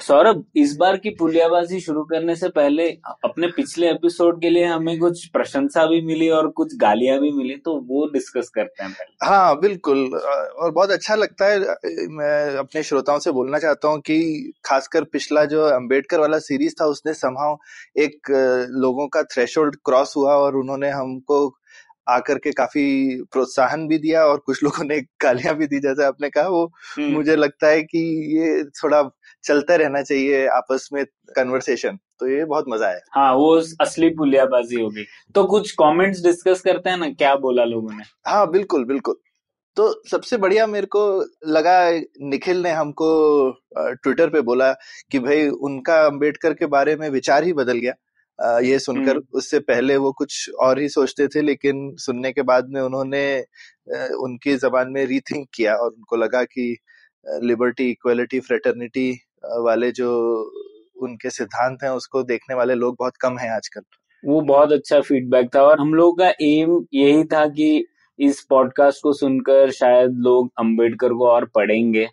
सौरभ, इस बार की पुलियाबाजी शुरू करने से पहले अपने पिछले एपिसोड के लिए हमें कुछ प्रशंसा भी मिली और कुछ गालियाँ भी मिली तो वो डिस्कस करते हैं पहले। हाँ बिल्कुल। और बहुत अच्छा लगता है, मैं अपने श्रोताओं से बोलना चाहता हूँ कि खासकर पिछला जो अंबेडकर वाला सीरीज़ था, उसने समहाउ एक लोगों का थ्रेशोल्ड क्रॉस हुआ और उन्होंने हमको आकर के काफ़ी प्रोत्साहन भी दिया और कुछ लोगों ने गालियाँ भी दी जैसे आपने कहा वो हम्म, मुझे लगता है कि ये थोड़ा चलता रहना चाहिए आपस में कन्वर्सेशन तो ये बहुत मज़ा आया। हाँ वो असली पुलियाबाजी होगी। तो कुछ कमेंट्स डिस्कस करते हैं ना क्या बोला लोगों ने? हाँ बिल्कुल बिल्कुल। तो सबसे बढ़िया मेरे को लगा निखिल ने हमको ट्विटर पे बोला कि भाई उनका अंबेडकर के बारे में विचार ही बदल गया। ये सुनकर हम्म। उससे पहले वो कुछ और ही सोचते थे लेकिन सुनने के बाद में उन्होंने उनकी जबान में रीथिंक किया और उनको लगा कि लिबर्टी इक्वलिटी फ्रेटर्निटी वाले जो उनके सिद्धांत हैं उसको देखने वाले लोग बहुत कम हैं आजकल वो बहुत अच्छा फीडबैक था और हम लोगों का एम यही था कि इस पॉडकास्ट को सुनकर शायद लोग अंबेडकर को और पढ़ेंगे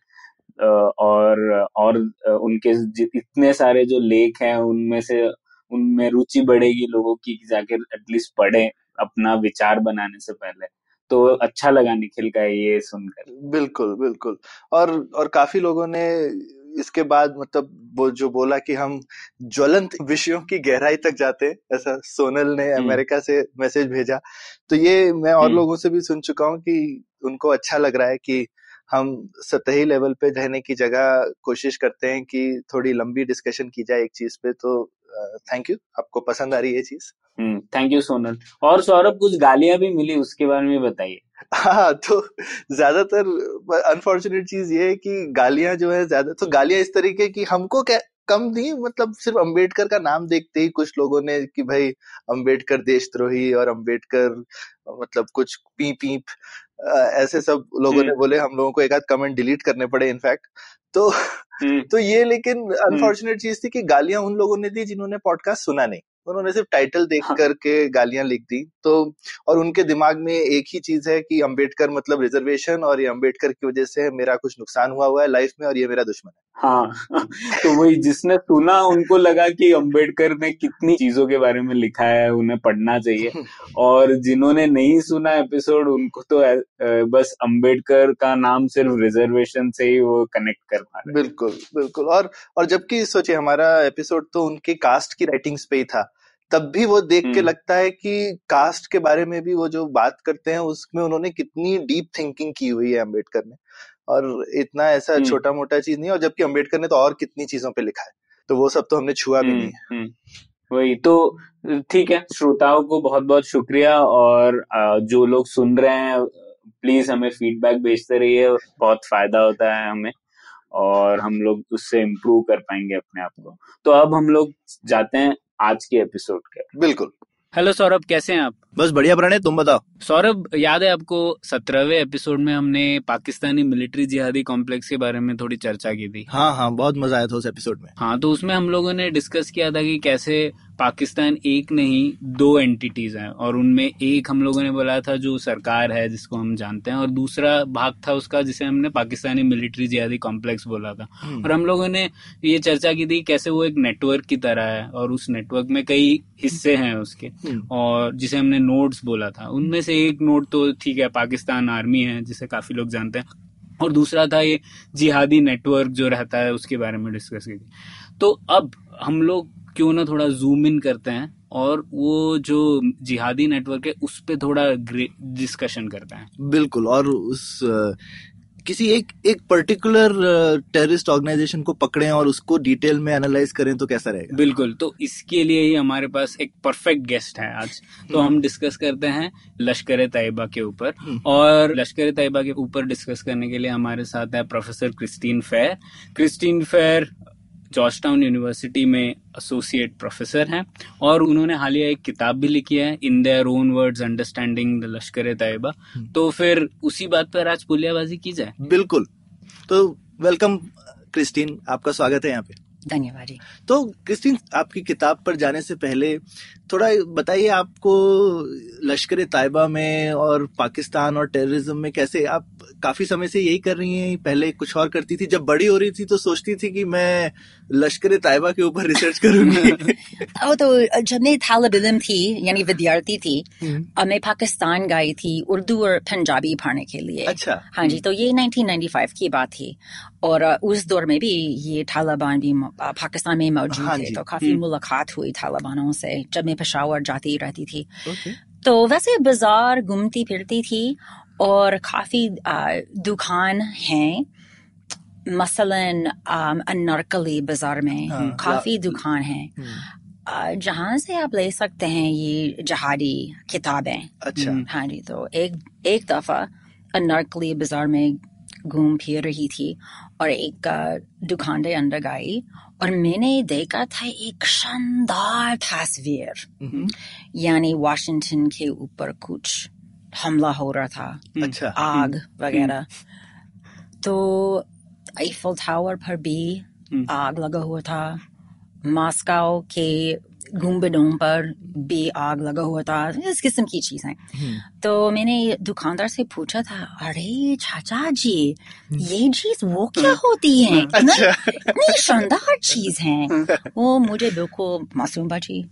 और और उनके इतने सारे जो लेख हैं उनमें से उनमें रुचि बढ़ेगी लोगों की कि जाके एटलीस्ट पढ़े अपना विचार बनाने से पहले तो अच्छा लगा निखिल का ये सुनकर बिल्कुल बिल्कुल और और काफ़ी लोगों ने इसके बाद मतलब वो जो बोला कि हम ज्वलंत विषयों की गहराई तक जाते हैं ऐसा सोनल ने हम्म। अमेरिका से मैसेज भेजा तो ये मैं और हम्म। लोगों से भी सुन चुका हूँ कि उनको अच्छा लग रहा है कि हम सतही लेवल पे रहने की जगह कोशिश करते हैं कि थोड़ी लंबी डिस्कशन की जाए एक चीज़ पे तो थैंक यू आपको पसंद आ रही है चीज़? हम्म थैंक यू सोनल। और सौरभ कुछ गालियाँ भी मिली उसके बारे में बताइए। हाँ तो ज़्यादातर अनफॉर्चुनेट चीज़ ये है कि गालियाँ जो है ज़्यादा तो गालियाँ इस तरीके की हमको क्या कम नहीं मतलब सिर्फ़ अंबेडकर का नाम देखते ही कुछ लोगों ने कि भाई अंबेडकर देशद्रोही और अंबेडकर मतलब कुछ पी पीप अ, ऐसे सब लोगों ने हम्म। बोले हम लोगों को एक आध कमेंट डिलीट करने पड़े इनफैक्ट तो हम्म तो ये लेकिन अनफॉर्चुनेट चीज़ थी कि गालियाँ उन लोगों ने दी जिन्होंने पॉडकास्ट सुना नहीं। उन्होंने सिर्फ़ टाइटल देख हाँ। करके गालियाँ लिख दी। तो और उनके दिमाग में एक ही चीज़ है कि अंबेडकर मतलब रिजर्वेशन और ये अंबेडकर की वजह से मेरा कुछ नुकसान हुआ हुआ है लाइफ में और ये मेरा दुश्मन है। हाँ। तो वही जिसने सुना उनको लगा कि अंबेडकर ने कितनी चीज़ों के बारे में लिखा है उन्हें पढ़ना चाहिए। और जिन्होंने नहीं सुना एपिसोड उनको तो बस अंबेडकर का नाम सिर्फ़ रिजर्वेशन से ही वो कनेक्ट कर पा रहे बिल्कुल बिल्कुल। और और जबकि सोचिए हमारा एपिसोड तो उनके कास्ट की राइटिंग्स पे ही था तब भी वो देख के हम्म। लगता है कि कास्ट के बारे में भी वो जो बात करते हैं उसमें उन्होंने कितनी डीप थिंकिंग की हुई है अंबेडकर ने। और इतना ऐसा हम्म। छोटा मोटा चीज़ नहीं और जबकि अंबेडकर ने तो और कितनी चीज़ों पे लिखा है। तो वो सब तो हमने छुआ भी हम्म, नहीं है। हम्म। वही तो ठीक है श्रोताओं को बहुत बहुत शुक्रिया और जो लोग सुन रहे हैं प्लीज़ हमें फीडबैक भेजते रहिए बहुत फ़ायदा होता है हमें और हम लोग उससे इम्प्रूव कर पाएँगे अपने आप को। तो अब हम लोग जाते हैं आज के एपिसोड के। बिल्कुल। हेलो सौरभ कैसे हैं आप? बस बढ़िया प्रणय तुम बताओ। सौरभ याद है आपको सत्रहवे एपिसोड में हमने पाकिस्तानी मिलिट्री जिहादी कॉम्प्लेक्स के बारे में थोड़ी चर्चा की थी। हाँ हाँ बहुत मज़ा आया था उस एपिसोड में। हाँ तो उसमें हम लोगों ने डिस्कस किया था कि कैसे पाकिस्तान एक नहीं दो एंटिटीज हैं और उनमें एक हम लोगों ने बोला था जो सरकार है जिसको हम जानते हैं और दूसरा भाग था उसका जिसे हमने पाकिस्तानी मिलिट्री जिहादी कॉम्प्लेक्स बोला था। और हम लोगों ने ये चर्चा की थी कैसे वो एक नेटवर्क की तरह है और उस नेटवर्क में कई हिस्से हैं उसके हम्म। और जिसे हमने नोड्स बोला था। उनमें से एक नोड तो ठीक है, पाकिस्तान आर्मी है, जिसे काफ़ी लोग जानते हैं। और दूसरा था ये जिहादी नेटवर्क जो रहता है, उसके बारे में डिस्कस की तो अब हम लोग क्यों ना थोड़ा जूम इन करते हैं, और वो जो जिहादी नेटवर्क है, उस पर थोड़ा डिस्कशन करते हैं। बिल्कुल, और उस किसी एक एक पर्टिकुलर टेररिस्ट ऑर्गेनाइजेशन को पकड़ें और उसको डिटेल में एनालाइज करें तो कैसा रहेगा? बिल्कुल तो इसके लिए ही हमारे पास एक परफेक्ट गेस्ट है आज। तो हम डिस्कस करते हैं लश्कर तैयबा के ऊपर हम्म। और लश्कर तैयबा के ऊपर डिस्कस करने के लिए हमारे साथ है professor Christine Fair Christine Fair Georgetown University में एसोसिएट प्रोफेसर हैं और उन्होंने हालिया एक किताब भी लिखी है in their own words understanding the Lashkar Taiba. तो फिर उसी बात पर आज पुलियाबाजी की जाए। बिल्कुल। तो वेलकम क्रिस्टीन आपका स्वागत है यहाँ पे। धन्यवाद तो क्रिस्टीन आपकी किताब पर जाने से पहले थोड़ा बताइए आपको लश्कर तैयबा में और पाकिस्तान और टेररिज्म में कैसे आप काफ़ी समय से यही कर रही हैं पहले कुछ और करती थी। जब बड़ी हो रही थी तो सोचती थी कि मैं लश्कर तैयबा के ऊपर रिसर्च करूँगी। ओ तो जब मैं तालब इलम थी यानी विद्यार्थी थी अ, मैं पाकिस्तान गई थी उर्दू और पंजाबी पढ़ने के लिए। अच्छा। हाँ जी तो ये 1995 की बात थी। और उस दौर में भी ये तालिबान भी पाकिस्तान में मौजूद हाँ थे तो काफ़ी मुलाकात हुई तालिबानों से जब मैं पेशावर जाती रहती थी। तो वैसे बाज़ार घूमती फिरती थी और काफ़ी दुकान हैं। मसलन अनारकली बाज़ार में काफ़ी दुकान है जहाँ से आप ले सकते हैं ये जहादी किताबें अच्छा। हाँ जी तो एक एक दफ़ा अनारकली बाज़ार में घूम फिर रही थी और एक दुकान के अंदर गई और मैंने देखा था एक शानदार तस्वीर यानी वाशिंगटन के ऊपर कुछ हमला हो रहा था अच्छा आग वगैरह. तो आईफल टावर पर भी हम्म। आग लगा हुआ था। मॉस्को के गुम्बदों पर भी आग लगा हुआ था। इस किस्म की चीज़ें। हम्म, तो मैंने दुकानदार से पूछा था अरे चाचा जी ये चीज़ वो क्या होती है? अच्छा। इतनी शानदार चीज़ है। वो मुझे बिल्कुल मासूम बाजी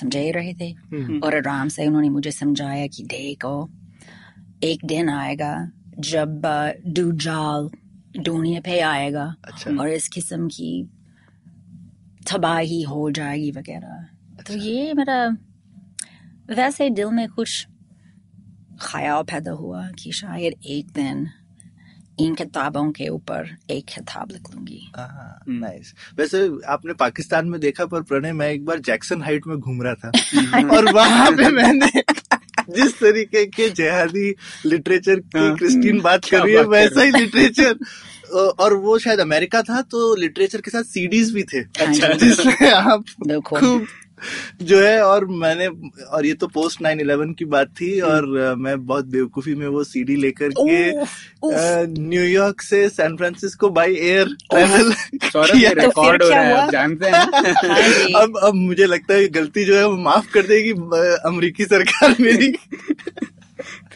समझा रहे थे हम्म, और आराम से उन्होंने मुझे समझाया कि देखो एक दिन आएगा जब डूजाल दुनिया पे आएगा अच्छा। और इस किस्म की तबाही हो जाएगी वगैरह। तो ये मेरा वैसे दिल में कुछ ख्याल पैदा हुआ कि शायद एक दिन इन किताबों के ऊपर एक किताब लिख लूँगी नाइस वैसे आपने पाकिस्तान में देखा पर प्रणय मैं एक बार जैक्सन हाइट में घूम रहा था और वहाँ पे मैंने जिस तरीके के जेहादी लिटरेचर की हाँ। क्रिस्टीन बात कर रही है वैसा ही लिटरेचर और वो शायद अमेरिका था तो लिटरेचर के साथ सीडीज भी थे अच्छा। जिसमें आप खूब जो है और मैंने और ये तो पोस्ट 9/11 की बात थी और मैं बहुत बेवकूफ़ी में वो सीडी लेकर के न्यूयॉर्क से San Francisco by air travel तो रिकॉर्ड हो क्या रहा है आप जानते हैं। हाँ अब अब मुझे लगता है गलती जो है वो माफ़ कर देगी अमेरिकी सरकार मेरी।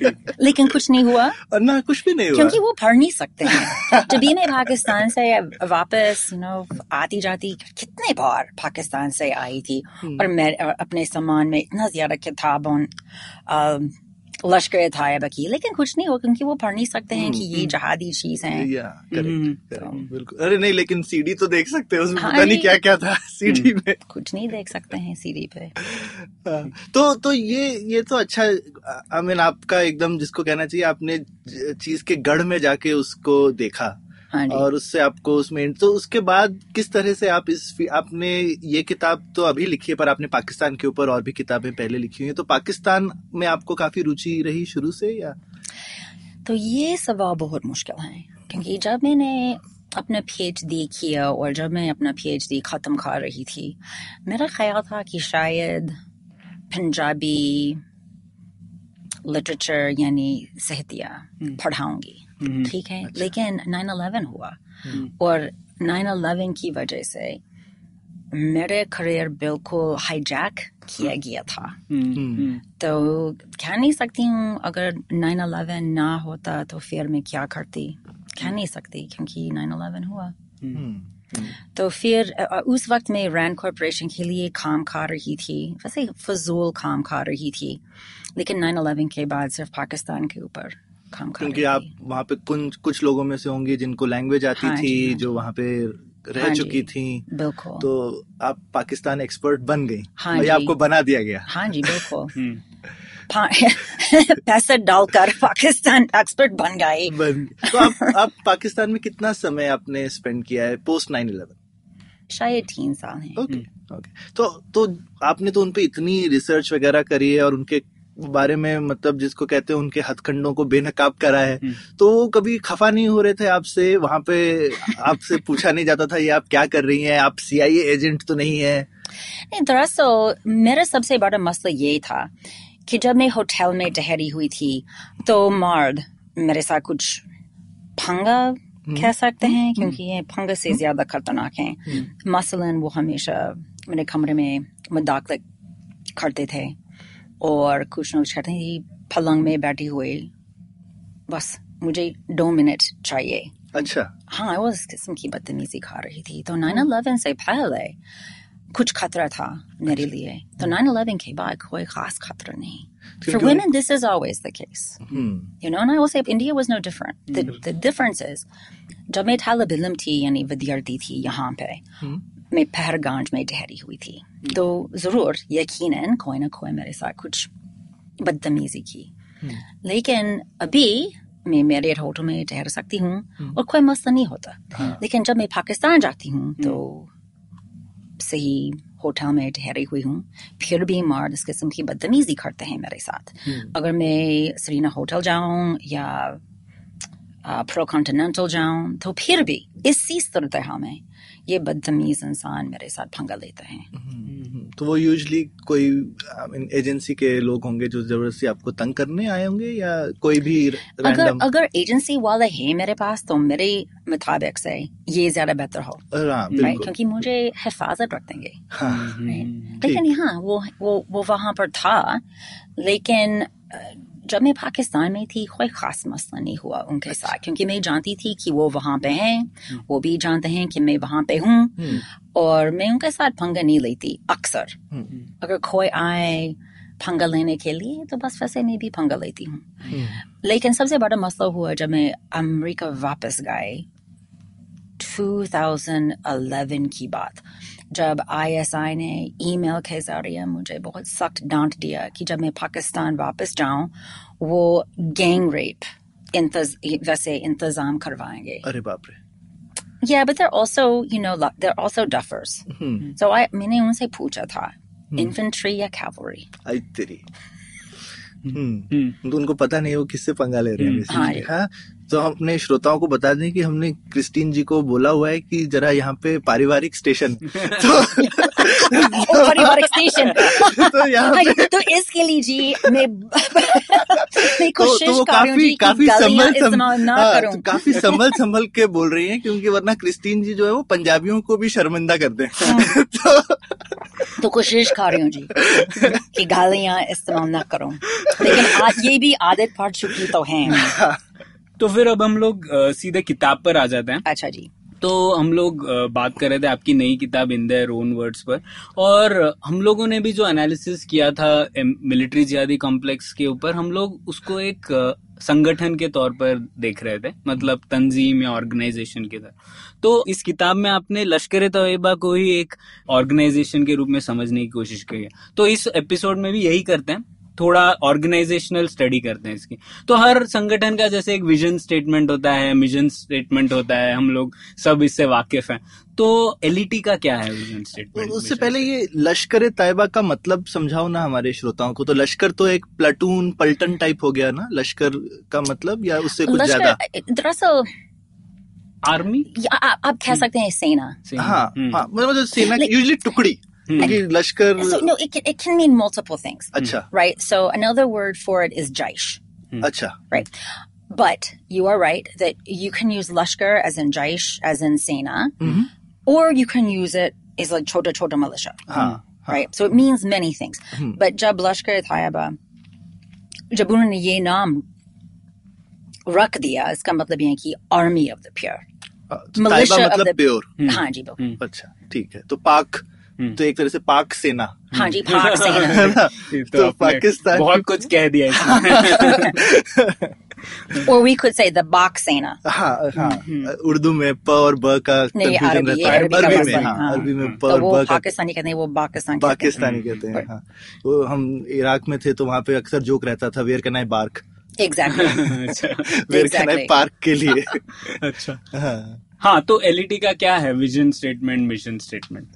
लेकिन कुछ नहीं हुआ। ना कुछ भी नहीं हुआ। क्योंकि वो पढ़ नहीं सकते हैं। जब मैं पाकिस्तान से वापस यू नो आती जाती कितने बार पाकिस्तान से आई थी। और मैं अपने सामान में इतना ज़्यादा किताबों अम, लश्कर था की लेकिन कुछ नहीं हो क्योंकि वो पढ़ नहीं सकते हैं कि ये जहादी चीज़ है। हम्म, करेक्ट बिल्कुल। अरे नहीं लेकिन सीडी तो देख सकते हैं उसमें हाँ पता नहीं क्या क्या था सीडी में। कुछ नहीं देख सकते हैं सीडी पे। हाँ, तो तो ये ये तो अच्छा आई मीन आपका एकदम जिसको कहना चाहिए आपने चीज़ के गढ़ में जाके उसको देखा। हाँ और उससे आपको उसमें तो उसके बाद किस तरह से आप इस आपने ये किताब तो अभी लिखी है पर आपने पाकिस्तान के ऊपर और भी किताबें पहले लिखी हुई हैं तो पाकिस्तान में आपको काफ़ी रुचि रही शुरू से या? तो ये सवाल बहुत मुश्किल है क्योंकि जब मैंने अपना पीएचडी किया और जब मैं अपना पीएचडी खत्म कर रही थी मेरा ख्याल था कि शायद पंजाबी लिटरेचर यानी साहित्य पढ़ाऊँगी। हम्म, ठीक है? अच्छा। लेकिन 9/11 हुआ। और 9/11 की वजह से मेरे करियर बिल्कुल हाईजैक किया गया था। हम्म, हम्म, तो कह नहीं सकती हूँ अगर 9/11 ना होता तो फिर मैं क्या करती? कह नहीं सकती क्योंकि 9/11 हुआ। हम्म, तो फिर उस वक्त मैं रैंड कॉरपोरेशन के लिए काम खा रही थी। वैसे फजूल काम खा रही थी। लेकिन 9/11 के बाद सिर्फ़ पाकिस्तान के ऊपर। काम कर क्योंकि आप वहाँ पे कुछ कुछ लोगों में से होंगे जिनको लैंग्वेज आती हाँ थी हाँ जो वहाँ पे रह हाँ चुकी थी। बिल्कुल। तो आप पाकिस्तान एक्सपर्ट बन गई। हाँ जी। आपको बना दिया गया। हाँ जी बिल्कुल। हम्म, पैसा डालकर पाकिस्तान एक्सपर्ट बन गए। बन तो आप आप पाकिस्तान में कितना समय आपने स्पेंड किया है पोस्ट नाइन इलेवन शायद तीन साल हैं। ओके ओके तो तो आपने तो उनपे इतनी रिसर्च वगैरह करी है और उनके बारे में मतलब जिसको कहते हैं उनके हथकंडों को बेनकाब करा है। हम्म। तो वो कभी खफा नहीं हो रहे थे आपसे? वहाँ पे आपसे पूछा नहीं जाता था ये आप क्या कर रही हैं? आप सीआईए एजेंट तो नहीं है? नहीं दरअसल मेरा सबसे बड़ा मसला ये था कि जब मैं होटल में ठहरी हुई थी तो मर्द मेरे साथ कुछ फंगा कह सकते हैं क्योंकि ये फंगस से ज़्यादा खतरनाक है। मसलन वो हमेशा मेरे कमरे में मुदाखले करते थे। और कुछ लोग कहते थे पलंग में बैठी हुई। बस मुझे दो मिनट चाहिए। अच्छा। हाँ वो इस किस्म की बदतमीजी खा रही थी। तो नाइन अलेवन से पहले कुछ खतरा था मेरे लिए। तो नाइन अलेवन के बाद कोई खास खतरा नहीं। For क्योंकि- women, this is always the case. Hmm. You know, and I will say India was no different. The, the difference is, जब मैं तालब इल्म थी यानी विद्यार्थी थी यहाँ पे मैं पहरगांज में ठहरी हुई थी। तो ज़रूर यकीनन कोई ना कोई मेरे साथ कुछ बदतमीजी की। लेकिन अभी मैं मेरे होटल में ठहर सकती हूँ और कोई मसला नहीं होता। लेकिन जब मैं पाकिस्तान जाती हूँ तो सही होटल में ठहरी हुई हूँ। फिर भी मर्द इस किस्म की बदतमीजी करते हैं मेरे साथ। अगर मैं सरीना होटल जाऊँ या प्रो कॉन्टिनेंटल जाऊँ तो फिर भी इसी सूरत में ये बदतमीज इंसान मेरे साथ पंगा लेते हैं। हम्म, तो वो यूजली कोई एजेंसी के लोग होंगे जो ज़बरदस्ती आपको तंग करने आए होंगे या कोई भी अगर अगर एजेंसी वाला है मेरे पास तो मेरे मुताबिक से ये ज़्यादा बेहतर हो। हाँ राइट क्योंकि मुझे हिफाजत रखेंगे हाँ। लेकिन यहाँ वो वो वो वहाँ पर था लेकिन जब मैं पाकिस्तान में थी कोई खास मसला नहीं हुआ उनके अच्छा। साथ क्योंकि मैं जानती थी कि वो वहाँ पे हैं वो भी जानते हैं कि मैं वहाँ पे हूँ और मैं उनके साथ पंगा नहीं लेती अक्सर। अगर कोई आए पंगा लेने के लिए तो बस वैसे मैं भी पंगा लेती हूँ। लेकिन सबसे बड़ा मसला हुआ जब मैं अमेरिका वापस गए 2011 की बात जब आईएसआई ने ईमेल के ज़रिए मुझे बहुत सख्त डांट दिया कि जब मैं पाकिस्तान वापस जाऊँ वो गैंग रेप इंतज, वैसे इंतज़ाम करवाएँगे। अरे बाप रे। Yeah, but they're also, you know, they're also duffers. Hmm. So I मैंने उनसे पूछा था इन्फेंट्री या कैवलरी आई तेरी। हम्म। तो उनको पता नहीं वो किससे पंगा ले रहे हैं हाँ हाँ तो हम अपने श्रोताओं को बता दें कि हमने क्रिस्टीन जी को बोला हुआ है कि जरा यहाँ पे पारिवारिक स्टेशन। तो पारिवारिक स्टेशन। तो यहाँ पे तो इसके लिए जी मैं मैं तो, कोशिश तो वो कर रही हूँ काफ़ी जी कि काफ़ी गालियाँ संभल इस्तेमाल ना हाँ, करूँ। तो काफ़ी संभल संभल के बोल रही हैं क्योंकि वरना क्रिस्टीन जी जो है वो पंजाबियों को भी शर्मिंदा कर दें। हाँ। तो तो कोशिश कर रही हूँ जी कि गालियाँ इस्तेमाल ना करूँ। लेकिन आज ये भी आदत पड़ चुकी तो है। तो फिर अब हम लोग सीधे किताब पर आ जाते हैं। अच्छा जी। तो हम लोग बात कर रहे थे आपकी नई किताब इन देयर ओन वर्ड्स पर। और हम लोगों ने भी जो एनालिसिस किया था मिलिट्री जिहादी कॉम्प्लेक्स के ऊपर हम लोग उसको एक संगठन के तौर पर देख रहे थे। मतलब तंजीम या ऑर्गेनाइजेशन के तरह तो इस किताब में आपने लश्कर तोयबा को ही एक ऑर्गेनाइजेशन के रूप में समझने की कोशिश की है। तो इस एपिसोड में भी यही करते हैं। थोड़ा ऑर्गेनाइजेशनल स्टडी करते हैं इसकी। तो हर संगठन का जैसे एक विजन स्टेटमेंट होता है मिशन स्टेटमेंट होता है हम लोग सब इससे वाकिफ हैं। तो एलईटी का क्या है विजन स्टेटमेंट उससे पहले ये लश्कर तैयबा का मतलब समझाओ ना हमारे श्रोताओं को। तो लश्कर तो एक प्लाटून पलटन टाइप हो गया ना? लश्कर का मतलब या उससे कुछ ज़्यादा? दरअसल आर्मी या आ- आप कह सकते हैं सेना। हाँ हम्म। हाँ मतलब सेना यूजली टुकड़ी। क्योंकि लश्कर so no it can, it can mean multiple things अच्छा right so another word for it is jaish अच्छा right but you are right that you can use lashkar as in jaish as in sena or you can use it as like chota chota militia हाँ right so it means many things but jab lashkar tayaba जब उन्होंने ये नाम रख दिया इसका मतलब ये है कि आर्मी ऑफ द प्योर तो Militia ताइबा of मतलब the- प्योर हाँ जी बिल्कुल अच्छा ठीक है तो पाक तो एक तरह से पाक सेना। हाँ जी पाक सेना। ये तो पाकिस्तान बहुत कुछ कह दिया or we could say the Baksena. हाँ हाँ। उर्दू में प और ब का नहीं, कंफ्यूजन अरबी- रहता है। अरबी में हाँ हाँ। अरबी में प तो और वो ब का पाकिस्तानी कहते हैं वो पाकिस्तान पाकिस्तानी कहते हैं हाँ। वो हम इराक में थे तो वहाँ पे अक्सर जोक रहता था where can I bark exactly अच्छा। Where can I Exactly. Park के लिए? अच्छा। हाँ। हाँ तो एलईटी का क्या है? विजन स्टेटमेंट मिशन स्टेटमेंट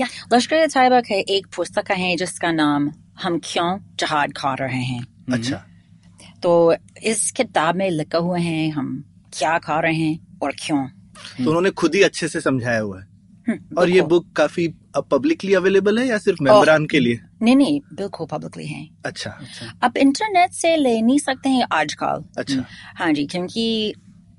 या लश्कर तैयबा के एक पुस्तक है जिसका नाम हम क्यों जहाद खा रहे हैं। अच्छा। तो इस किताब में लिखा हुआ है हम क्या खा रहे हैं और क्यों। तो उन्होंने खुद ही अच्छे से समझाया हुआ है। हम्म, और ये बुक काफ़ी पब्लिकली अवेलेबल है या सिर्फ़ मेम्बरान के लिए? नहीं नहीं बिल्कुल पब्लिकली है। अच्छा। आप इंटरनेट से ले नहीं सकते हैं आजकल। अच्छा। हाँ जी क्योंकि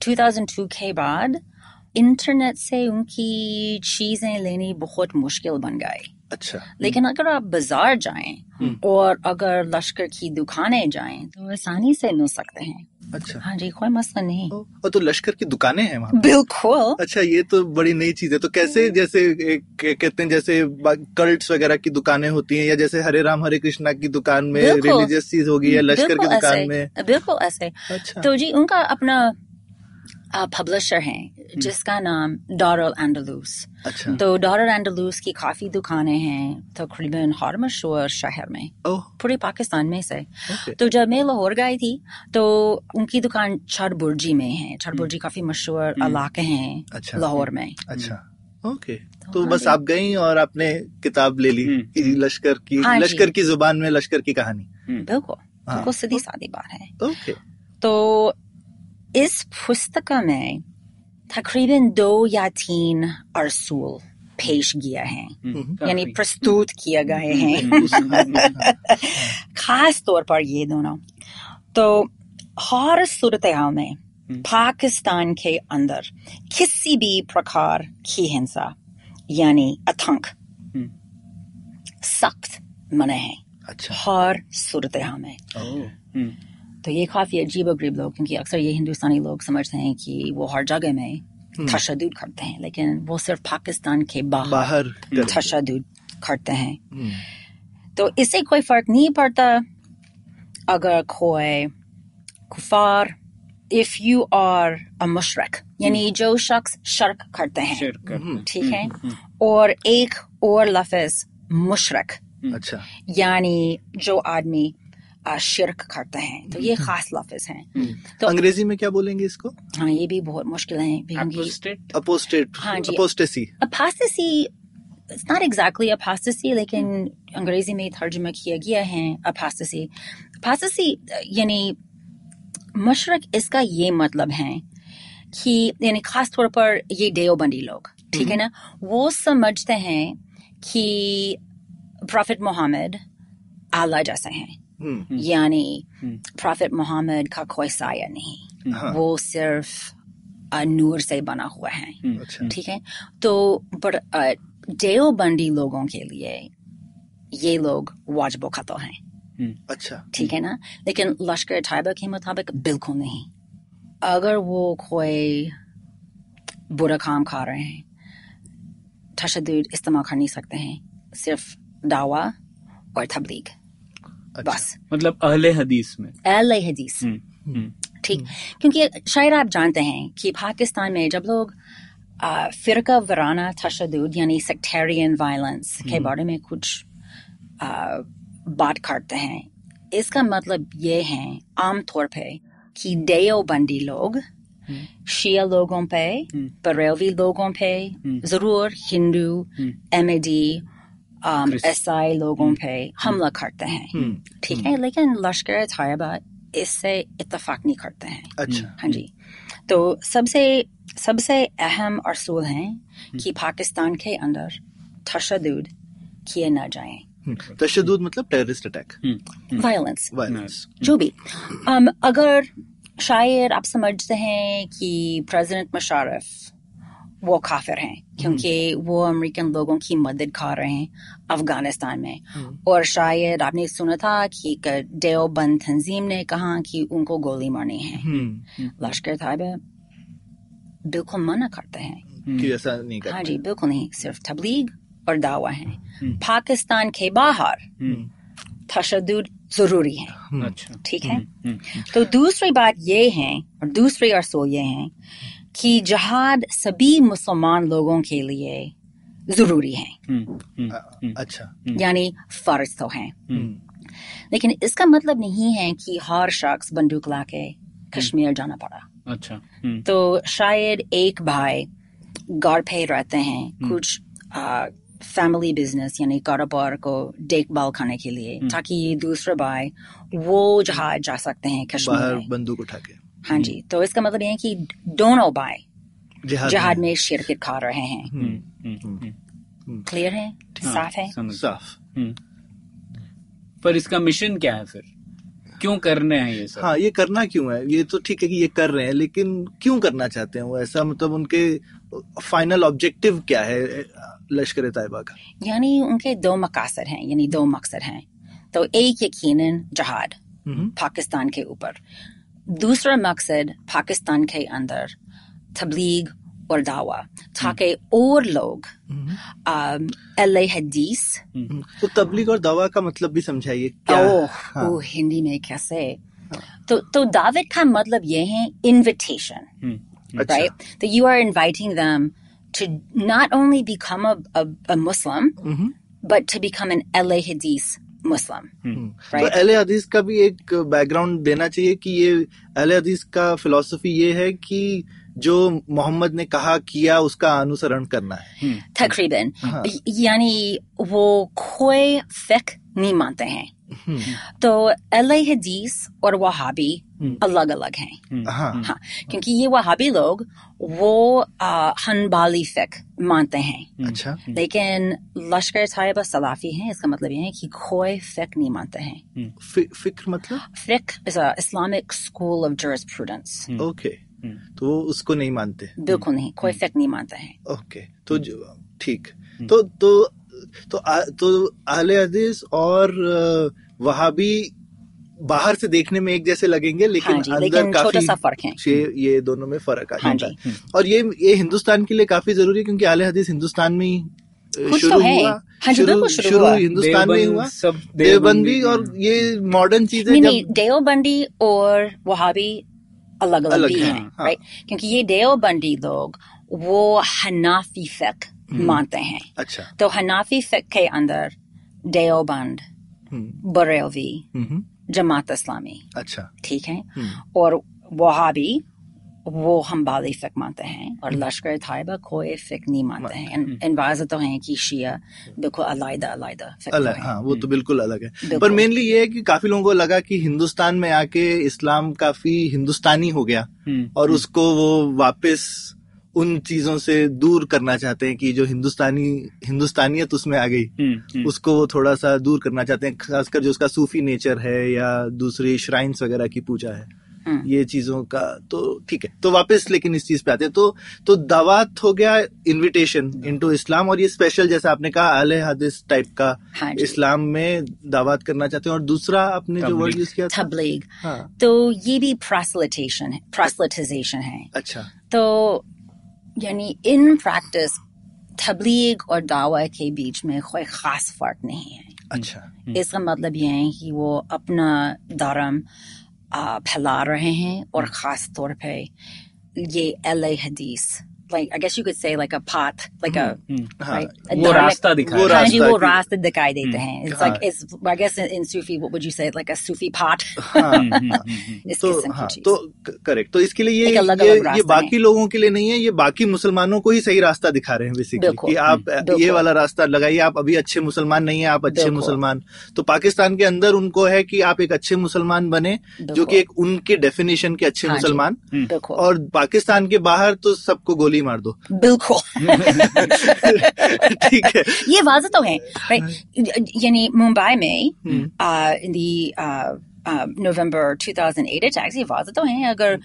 2002 के बाद इंटरनेट से उनकी चीज़ें लेनी बहुत मुश्किल बन गई। अच्छा। लेकिन अगर आप बाज़ार जाएँ और अगर लश्कर की दुकानें जाएँ तो आसानी से मिल सकते हैं। अच्छा। हाँ जी कोई मसला नहीं। ओ, और तो लश्कर की दुकानें हैं वहाँ बिल्कुल। अच्छा ये तो बड़ी नई चीज़ है। तो कैसे जैसे कहते हैं जैसे कल्ट्स वगैरह की दुकानें होती हैं या जैसे हरे राम हरे कृष्णा की दुकान में रिलीजियस चीज़ होगी या लश्कर की दुकान में? बिल्कुल ऐसे। अच्छा। तो जी उनका अपना पब्लिशर है जिसका नाम डॉरल एंडलूस अच्छा। तो डॉरल एंडलूस की काफ़ी दुकानें हैं तकरीबन हर मशहूर शहर में। पूरे पाकिस्तान में से। ओके तो जब मैं लाहौर गई थी तो उनकी दुकान छरबुर्जी में है। छठ छरबुर्जी काफ़ी मशहूर इलाके हैं अच्छा। लाहौर में। अच्छा। ओके तो बस आप गई और आपने किताब ले ली हम्म। लश्कर की हाँ लश्कर की ज़ुबान में लश्कर की कहानी। बिल्कुल। हाँ। बिल्कुल सीधी सादी बात है। ओके। तो इस पुस्तक में तकरीबन दो या तीन अरसूल पेश किया है यानी प्रस्तुत किए गए हैं खास तौर पर ये दोनों तो हर सूरत में पाकिस्तान के अंदर किसी भी प्रकार की हिंसा यानी आतंक सख्त मना है अच्छा हर सूरत में तो ये काफ़ी अजीब गरीब लोग क्योंकि अक्सर ये हिंदुस्तानी लोग समझते हैं कि वो हर जगह में तशद करते हैं लेकिन वो सिर्फ़ पाकिस्तान के बाहर बाहर। तशद करते हैं। हम्म, तो इससे कोई फ़र्क नहीं पड़ता। अगर कोई कुफार इफ़ यू आर अ मुशरक यानी जो शख्स शर्क करते हैं हम्म, ठीक है? और एक और लफ्ज मुशरक अच्छा। यानी जो आदमी शिरक करते हैं। तो ये खास लफ्ज हैं। तो अंग्रेज़ी में क्या बोलेंगे इसको? हाँ ये भी बहुत मुश्किल है? अपोस्टेट हाँ जी। Apostasy apostasy it's not exactly apostasy लेकिन अंग्रेज़ी में तर्जुमा किया गया है apostasy apostasy यानी मशरक इसका ये मतलब है कि यानी खास तौर पर ये देवबंदी लोग ठीक है ना? वो समझते हैं कि प्रॉफिट मोहम्मद आला जैसे हैं। हम्म, यानी प्रॉफिट मोहम्मद का कोई साया नहीं हाँ। वो सिर्फ़ नूर से बना हुआ है। अच्छा। ठीक है? तो अ, देवबंदी लोगों के लिए ये लोग वाजबो खतो हैं। अच्छा। ठीक है ना? लेकिन लश्कर तैयबा के मुताबिक बिल्कुल नहीं। अगर वो कोई बुरा काम खा रहे हैं तशद इस्तेमाल कर नहीं सकते हैं सिर्फ़ दावा और तबलीग। अच्छा। बस। मतलब अहले हदीस में। अल हदीस। हम्म, हम्म, ठीक। क्योंकि शायद आप जानते हैं कि पाकिस्तान में जब लोग आ, फिरका वराना तशद यानी सेक्टेरियन वायलेंस के बारे में कुछ आ, बात करते हैं इसका मतलब ये है आमतौर पे कि देवबंदी लोग शिया लोगों पे बरेलवी लोगों पे ज़रूर हिंदू एम ईसाई लोगों पे हमला करते हैं ठीक है लेकिन लश्कर तैयबा इससे इतफाक नहीं करते हैं। अच्छा। हाँ जी। तो सबसे सबसे अहम असूल हैं कि पाकिस्तान के अंदर तशद किए ना जाएँ। तशद्दुद मतलब टेररिस्ट अटैक वायलेंस वायलेंस जो भी। Um, अगर शायद आप समझते हैं कि प्रेसिडेंट मुशर्रफ वो काफिर हैं क्योंकि वो अमेरिकन लोगों की मदद कर रहे हैं अफ़गानिस्तान में। और शायद आपने सुना था कि देवबंद तंजीम ने कहा कि उनको गोली मारनी है। हम्म, लश्कर तैयबा बिल्कुल मना करते हैं। कि ऐसा नहीं हाँ जी बिल्कुल नहीं सिर्फ़ तबलीग और दावा है। पाकिस्तान के बाहर हम्म, तशद ज़रूरी है। हम्म। अच्छा। ठीक है? हम्म, हम्म, तो दूसरी बात ये है और दूसरी असूल ये है कि जहाद सभी मुसलमान लोगों के लिए ज़रूरी है। हम्म, हम्म, हम्म, अच्छा। यानी फ़र्ज़ तो है। हम्म, लेकिन इसका मतलब नहीं है कि हर शख्स बंदूक ला के कश्मीर जाना पड़ा। अच्छा तो शायद एक भाई घर पे रहते हैं कुछ फैमिली बिज़नेस यानी कारोबार को देखभाल करने के लिए ताकि ये दूसरे भाई वो जहाज़ जा सकते हैं कश्मीर बंदूक उठा के। हाँ जी। तो इसका मतलब ये है कि दोनों भाई जिहाद जहाज़ में। शिरकत कर रहे हैं। हम्म, हम्म, हम्म, क्लियर है? हाँ, साफ़ है? साफ़। हम्म। पर इसका मिशन क्या है फिर? क्यों करने हैं ये सब? हाँ ये करना क्यों है? ये तो ठीक है कि ये कर रहे हैं लेकिन क्यों करना चाहते हैं वो? ऐसा मतलब उनके फाइनल ऑब्जेक्टिव क्या है लश्कर तैयबा का? यानी उनके दो मकासद हैं यानी दो मकसद हैं। तो एक यकीनन जहाद हम्म, पाकिस्तान के ऊपर। दूसरा मकसद पाकिस्तान के अंदर तबलीग और दावा ताकि और लोग हम्म, अल्लाह हदीस हम्म। तो तबलीग और दवा का मतलब भी समझाइए क्या? ओह हाँ। ओह, हिंदी में कैसे? तो तो दावत का मतलब ये है इनविटेशन हम्म, अच्छा। right that you are inviting them to not only become a, a, a muslim hmm, but Muslim. हम्म। तो अहले हदीस का भी एक बैकग्राउंड देना चाहिए कि ये अहले हदीस का फिलोसफी ये है कि जो मोहम्मद ने कहा किया उसका अनुसरण करना है तकरीबन हाँ। यानी वो कोई फिक नहीं मानते हैं तो अल हदीस और वहाबी। अलग अलग हैं। हाँ। हाँ क्योंकि ये वहाबी लोग वो हनबाली फिक मानते हैं। अच्छा। लेकिन लश्कर साहिबा सलाफी हैं इसका मतलब ये है कि कोई फिक नहीं मानते हैं। फि, फ़िक्र मतलब? फिक is Islamic school of jurisprudence okay तो वो उसको नहीं मानते? बिल्कुल नहीं कोई फिक नहीं मानते हैं। ओके तो ठीक। तो तो तो आ- तो अहले हदीस और वहाबी बाहर से देखने में एक जैसे लगेंगे लेकिन हाँ अंदर लेकिन काफ़ी छोटा सा फ़र्क है। ये ये दोनों में फ़र्क आ हाँ जाता है और ये ये हिंदुस्तान के लिए काफ़ी ज़रूरी है क्योंकि आले हदीस हिंदुस्तान में ही शुरू तो हुआ। हाँ बिल्कुल शुरू हिंदुस्तान में ही हुआ। सब देवबंदी। और ये मॉडर्न चीज़ें नहीं देवबंदी और वहाबी अलग अलग अलग हैं, हैं हाँ। राइट क्योंकि ये देवबंदी लोग वो हनाफी फिक मानते हैं। अच्छा। तो हनाफी फिक के अंदर देवबंद हम्म, बरेलवी हम्म, जमात इस्लामी। अच्छा। ठीक है? हम्म, और वहाबी वो हम बाली फिक मानते हैं और लश्कर तैयबा कोई फिक नहीं मानते हैं। इन- वाज़ तो हैं कि शिया बिल्कुल अलग फिक अलग हाँ। वो तो बिल्कुल अलग है। पर मेनली ये है कि काफ़ी लोगों को लगा कि हिंदुस्तान में आके इस्लाम काफ़ी हिंदुस्तानी हो गया और उसको वो वापस उन चीज़ों से दूर करना चाहते हैं कि जो हिंदुस्तानी हिंदुस्तानियत उसमें आ गई उसको वो थोड़ा सा दूर करना चाहते हैं खासकर जो उसका सूफी नेचर है या दूसरी श्राइन्स वगैरह की पूजा है। हम्म। ये चीज़ों का तो ठीक है तो वापस लेकिन इस चीज़ पे आते हैं। तो तो दावत हो गया इनविटेशन इनटू इस्लाम और ये स्पेशल जैसा आपने कहा अल हादिस टाइप का हाँ इस्लाम में दावत करना चाहते हैं और दूसरा आपने जो वर्ड यूज़ किया था। तबलीग। हाँ। तो ये भी proselytation है proselytization है। अच्छा। तो यानी इन प्रैक्टिस तबलीग और दावा के बीच में कोई खास फ़र्क नहीं है अच्छा इसका मतलब यह है कि वो अपना धर्म फैला रहे हैं और खास तौर पे ये एल हदीस like I guess you could say like a path, like a हाँ, right, वो रास्ता दिखा हाँ जी वो रास्ते दिखाई देते हैं It's like it's I guess in, in Sufi what would you say like a Sufi path तो हाँ तो करेक्ट तो इसके लिए ये ये, ये बाकी लोगों के लिए नहीं है ये बाकी मुसलमानों को ही सही रास्ता दिखा रहे हैं बेसिकली कि आप ये वाला रास्ता लगाइए आप अभी अच्छे मुसलमान नहीं है आप अच्छे मुसलमान। तो पाकिस्तान के अंदर उनको है कि आप एक अच्छे मुसलमान बने जो। कि एक उनके डेफिनेशन के अच्छे हाँ मुसलमान। और पाकिस्तान के बाहर तो सबको गोली मार दो। बिल्कुल। ठीक है। ये वाजह तो है right? यानी मुंबई में in the November the uh, uh, 2008 attacks ये वाजह तो है। अगर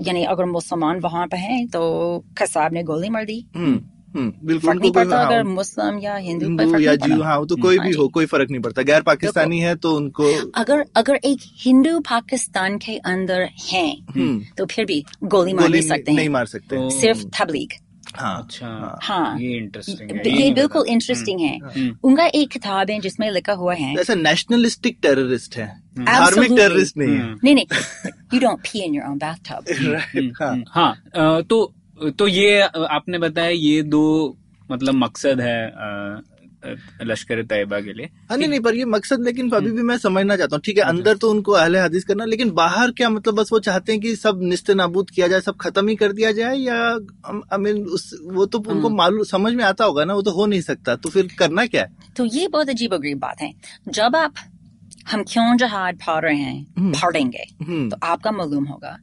यानी अगर मुसलमान वहाँ पर हैं तो खसाब ने गोली मार दी। हम्म, बिल्कुल। उनको कोई- पड़ता हाँ, अगर मुस्लिम या हिंदू हिंदू या जीव हाँ तो कोई हाँ भी जी। हो कोई फ़र्क नहीं पड़ता। गैर पाकिस्तानी है तो उनको अगर अगर एक हिंदू पाकिस्तान के अंदर हैं हम्म, तो फिर भी गोली मार नहीं सकते नहीं मार सकते। सिर्फ़ तबलीग। हाँ। अच्छा हाँ। ये इंटरेस्टिंग है ये बिल्कुल इंटरेस्टिंग है। हम्म। उनका एक किताब है जिसमें लिखा हुआ है ऐसा नेशनलिस्टिक टेररिस्ट है। धार्मिक टेररिस्ट नहीं है। हम्म। नहीं नहीं you don't pee in your own bathtub Right, हाँ। हम्म, हाँ तो तो ये आपने बताया ये दो मतलब मकसद है लश्कर तैयबा के लिए। हाँ नहीं नहीं पर ये मकसद लेकिन अभी हम्म। भी मैं समझना चाहता हूँ। ठीक है अंदर तो उनको अहले हदीस करना लेकिन बाहर क्या मतलब बस वो चाहते हैं कि सब निस्ते नाबूद किया जाए सब खत्म ही कर दिया जाए या आई मीन उस वो तो उनको हम्म। मालूम समझ में आता होगा ना वो तो हो नहीं सकता तो फिर करना क्या है? तो ये बहुत अजीब गरीब बात है। जब आप हम क्यों जहाद पढ़ रहे हैं? हम्म। हम्म, तो आपका मालूम होगा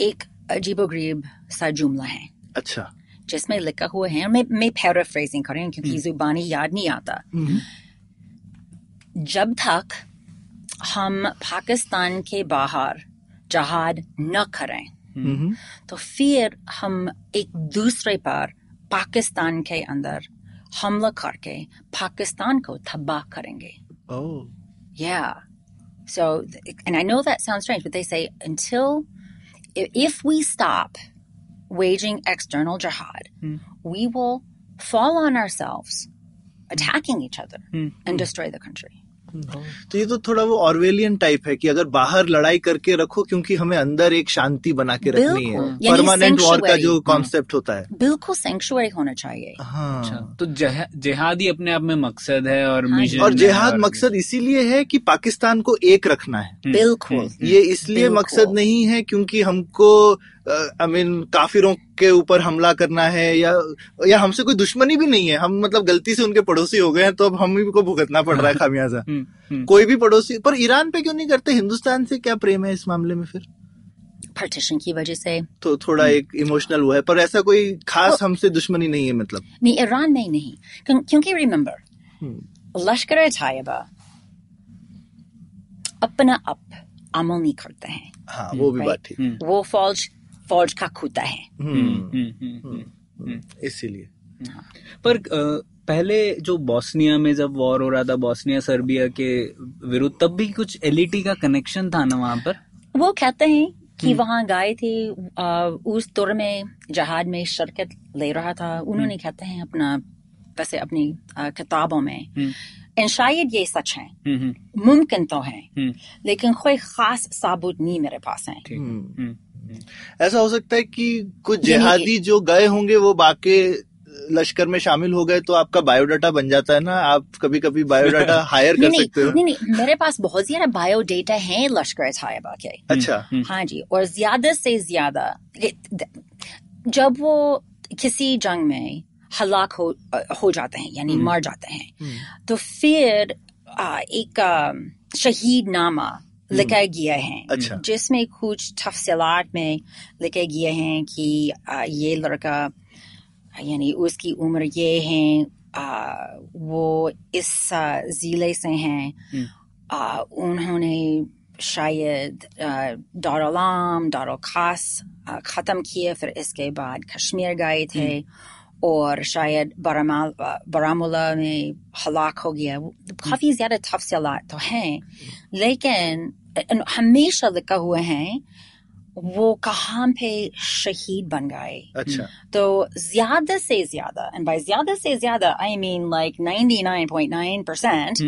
एक अजीब गरीब सा जुमला है। अच्छा। जिसमें लिखा हुआ है मैं मैं पैराफ्रेजिंग कर रही हूँ क्योंकि जुबानी याद नहीं आता। हम्म, जब तक हम पाकिस्तान के बाहर जहाद न करें हम्म, तो फिर हम एक दूसरे पर पाकिस्तान के अंदर हमला करके पाकिस्तान को तबाह करेंगे। ओह, Yeah. So, and I know that sounds strange, but they say until, if we stop waging external jihad, hmm. we will fall on ourselves, attacking each other, hmm. and destroy the country. तो ये तो थोड़ा वो Orwellian type है कि अगर बाहर लड़ाई करके रखो क्योंकि हमें अंदर एक शांति बना के रखनी है। परमानेंट वॉर का जो कॉन्सेप्ट होता है। बिल्कुल सेंचुअरी होना चाहिए। हाँ। अच्छा तो जह, जिहाद ही अपने आप में मकसद है और हाँ, मिशन और जिहाद और- मकसद इसीलिए है कि पाकिस्तान को एक रखना है। बिल्कुल। ये इसलिए मकसद नहीं है क्योंकि हमको आई मीन काफिरों के ऊपर हमला करना है या या हमसे कोई दुश्मनी भी नहीं है। हम मतलब गलती से उनके पड़ोसी हो गए हैं तो अब हम ही को भुगतना पड़ रहा है खामियाजा। हम्म, हम्म। कोई भी पड़ोसी पर ईरान पे क्यों नहीं करते? हिंदुस्तान से क्या प्रेम है इस मामले में फिर? पार्टीशन की वजह से। तो थोड़ा एक इमोशनल हुआ है पर ऐसा कोई खास तो, हमसे दुश्मनी नहीं है मतलब। नहीं ईरान में नहीं। क्यों- क्योंकि रिमेम्बर हम्म। लश्कर तैयबा अपना अप अमल नहीं करते हैं। हाँ वो भी Right. बात ठीक हम्म, वो फौज फौज का खूता है। हम्म, हम्म, हम्म, हम्म। हम्म, इसीलिए। पर पहले जो बॉस्निया में जब वॉर हो रहा था बॉस्निया सर्बिया के विरुद्ध तब भी कुछ एलईटी का कनेक्शन था ना वहाँ पर? वो कहते हैं कि वहाँ गए थे आ, उस दौर में जहाज़ में शिरकत ले रहा था। उन्होंने कहते हैं अपना वैसे अपनी आ, किताबों में हम्म, एंड शायद ये सच है हम्म, हम्म, मुमकिन तो है हम्म, लेकिन कोई खास साबुत नहीं मेरे पास है। हम्म। हम्म, ऐसा हो सकता है कि कुछ जिहादी जो गए होंगे वो बाकी लश्कर में शामिल हो गए तो आपका बायोडाटा बन जाता है ना? आप कभी कभी बायोडाटा हायर कर नहीं सकते हो। नहीं नहीं मेरे पास बहुत ज़्यादा बायोडेटा है लश्कर तैयबा के अच्छा। हाँ जी और ज़्यादा से ज़्यादा जब वो किसी जंग में हलाक हो हो जाते हैं यानी मर जाते हैं तो फिर आ, एक आ, शहीद नामा लिखा गया है। अच्छा। जिसमें कुछ तफसीलात में लिखे गए हैं कि ये लड़का यानी उसकी उम्र ये है वो इस ज़िले से हैं। उन्होंने शायद दारुलाम दारुल खास खत्म किए फिर इसके बाद कश्मीर गए थे। और शायद बारामाल बारामूला में हलाक हो गया। काफ़ी ज़्यादा तफसीलात तो हैं। लेकिन हमेशा लिखा हुआ है वो कहाँ पे शहीद बन गए। अच्छा। तो ज़्यादा से ज़्यादा एंड बाय ज़्यादा से ज़्यादा आई मीन लाइक 99.9 परसेंट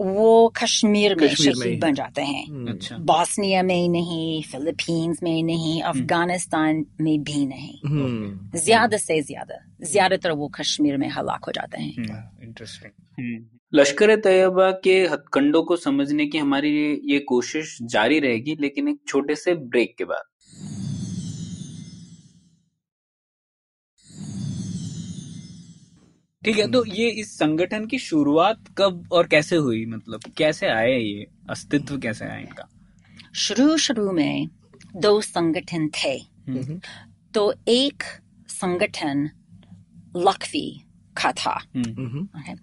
वो कश्मीर में कश्मीर में शहीद बन जाते हैं। हम्म। अच्छा। बॉस्निया में नहीं फिलीपींस में नहीं अफ़गानिस्तान में भी नहीं। हम्म। ज़्यादा से ज़्यादा ज़्यादातर वो कश्मीर में हलाक हो जाते हैं। इंटरेस्टिंग लश्कर तैयबा के हथकंडों को समझने की हमारी ये, कोशिश जारी रहेगी लेकिन एक छोटे से ब्रेक के बाद। ठीक है तो ये इस संगठन की शुरुआत कब और कैसे हुई? मतलब कैसे आए ये? अस्तित्व कैसे आया इनका? शुरू शुरू में दो संगठन थे। हम्म। तो एक संगठन लखवी का था। हम्म। Okay.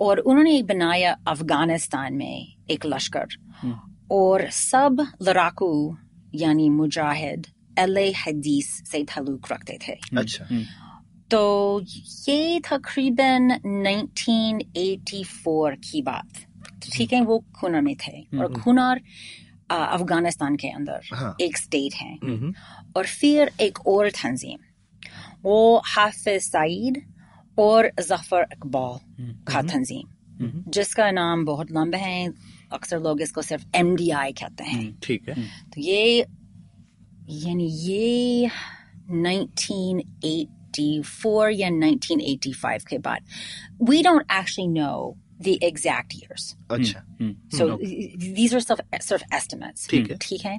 और उन्होंने बनाया अफ़गानिस्तान में एक लश्कर। और सब लड़ाकू यानी मुजाहिद एल हदीस से ताल्लुक रखते थे। अच्छा। तो ये तकरीबन 1984 की बात। ठीक है वो खुनर में थे। और खुनर अफ़गानिस्तान के अंदर हाँ। एक स्टेट है। हम्म। और फिर एक और तंजीम वो हाफिज सईद और ज़फ़र इकबाल का तंजीम जिसका नाम बहुत लंबा है। अक्सर लोग इसको सिर्फ़ एम कहते हैं। ठीक है। तो ये यानी ये 1984 या 1985 के बाद we don't actually know the exact years अच्छा। so these are sort of, sort of estimates ठीक है। ठीक है?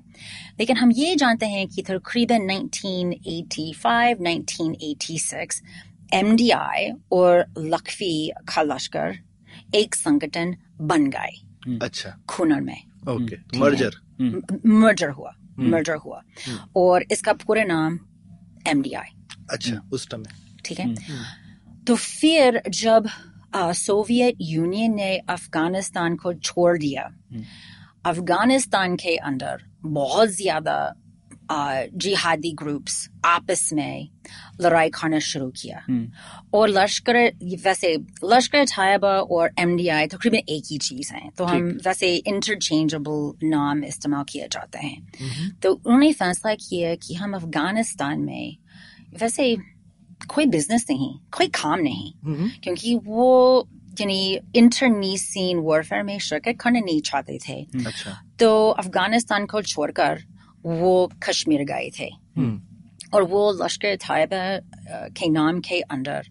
लेकिन हम ये जानते हैं कि तकरीबन 1985 1986 एमडीआई और लखवी का लश्कर एक संगठन बन गए अच्छा खुनर में ओके मर्जर मर्जर हुआ मर्जर हुआ और इसका पूरा नाम एमडीआई अच्छा उस समय ठीक है तो फिर जब सोवियत यूनियन ने अफ़गानिस्तान को छोड़ दिया अफ़गानिस्तान के अंदर बहुत ज़्यादा जिहादी ग्रुप्स आपस में लड़ाई करना शुरू किया और लश्कर वैसे लश्कर तैयबा और एमडीआई तकरीबन एक ही चीज़ है। तो हम वैसे इंटरचेंजेबल नाम इस्तेमाल किए जाते हैं। तो उन्होंने फैसला किया कि हम अफ़गानिस्तान में वैसे कोई बिज़नेस नहीं कोई काम नहीं। क्योंकि वो यानी इंटरनीसीन वॉरफेयर में शिरकत करना नहीं चाहते थे। अच्छा। तो अफ़गानिस्तान को छोड़कर वो कश्मीर गए थे और वो लश्कर तैयबा के नाम के अंडर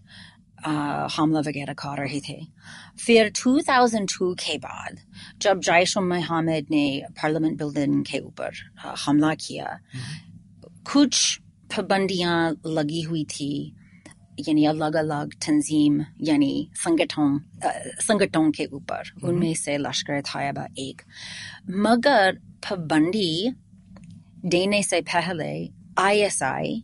हमला वगैरह कर रहे थे फिर 2002 के बाद जब जैश मोहम्मद ने पार्लियामेंट बिल्डिंग के ऊपर हमला किया कुछ पाबंदियाँ लगी हुई थी यानी अलग अलग तंजीम यानी संगठन संगठनों के ऊपर उनमें से लश्कर तैयबा एक मगर पाबंदी देने से पहले आईएसआई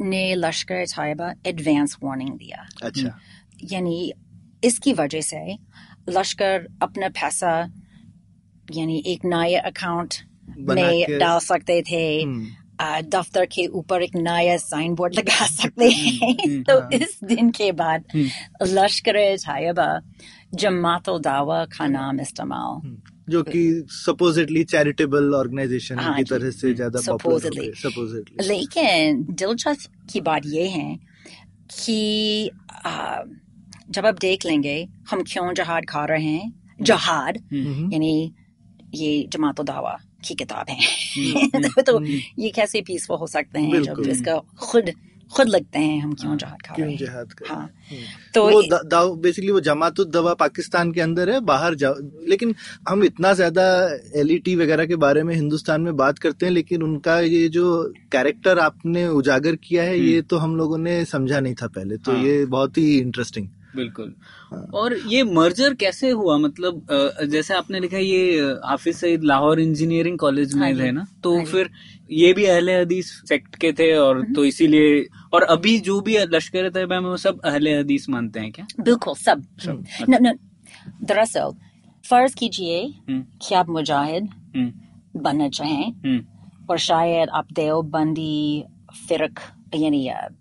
ने लश्कर तैयबा एडवांस वार्निंग दिया अच्छा यानी इसकी वजह से लश्कर अपना पैसा यानी एक नया अकाउंट में डाल सकते थे दफ्तर के ऊपर एक नया साइन बोर्ड लगा सकते हैं तो इस दिन के बाद लश्कर तैयबा जमात दावा का नाम इस्तेमाल जो कि सपोजिटली चैरिटेबल ऑर्गेनाइजेशन हाँ की तरह से ज़्यादा Supposedly. सपोजिटली लेकिन दिलचस्प की बात ये है कि आ, जब आप देख लेंगे हम क्यों जहाद खा रहे हैं? जहाद यानी ये जमात दावा की किताब है। तो, तो ये कैसे पीसफुल हो सकते हैं जब इसका खुद खुद लगते हैं हम क्यों जहाद खा क्यों रहे हैं। कर हाँ। तो वो द- दाव बेसिकली वो जमातुद दवा पाकिस्तान के अंदर है बाहर जाओ लेकिन हम इतना ज़्यादा एलईटी वगैरह के बारे में हिंदुस्तान में बात करते हैं लेकिन उनका ये जो कैरेक्टर आपने उजागर किया है ये तो हम लोगों ने समझा नहीं था पहले तो हाँ। ये बहुत ही इंटरेस्टिंग बिल्कुल। और ये मर्जर कैसे हुआ? मतलब जैसे आपने लिखा ये हाफिज सईद लाहौर इंजीनियरिंग कॉलेज में हाँ जी, ना? तो हाँ फिर ये भी अहले हदीस सेक्ट के थे और तो इसीलिए और अभी जो भी लश्कर तैयबा में वो सब अहले हदीस मानते हैं क्या? बिल्कुल सब। न, न, दरअसल फ़र्ज़ कीजिए हम्म, कि आप मुजाहिद हम्म, बनना चाहें हम्म, और शायद आप देवबंदी फिरक यानी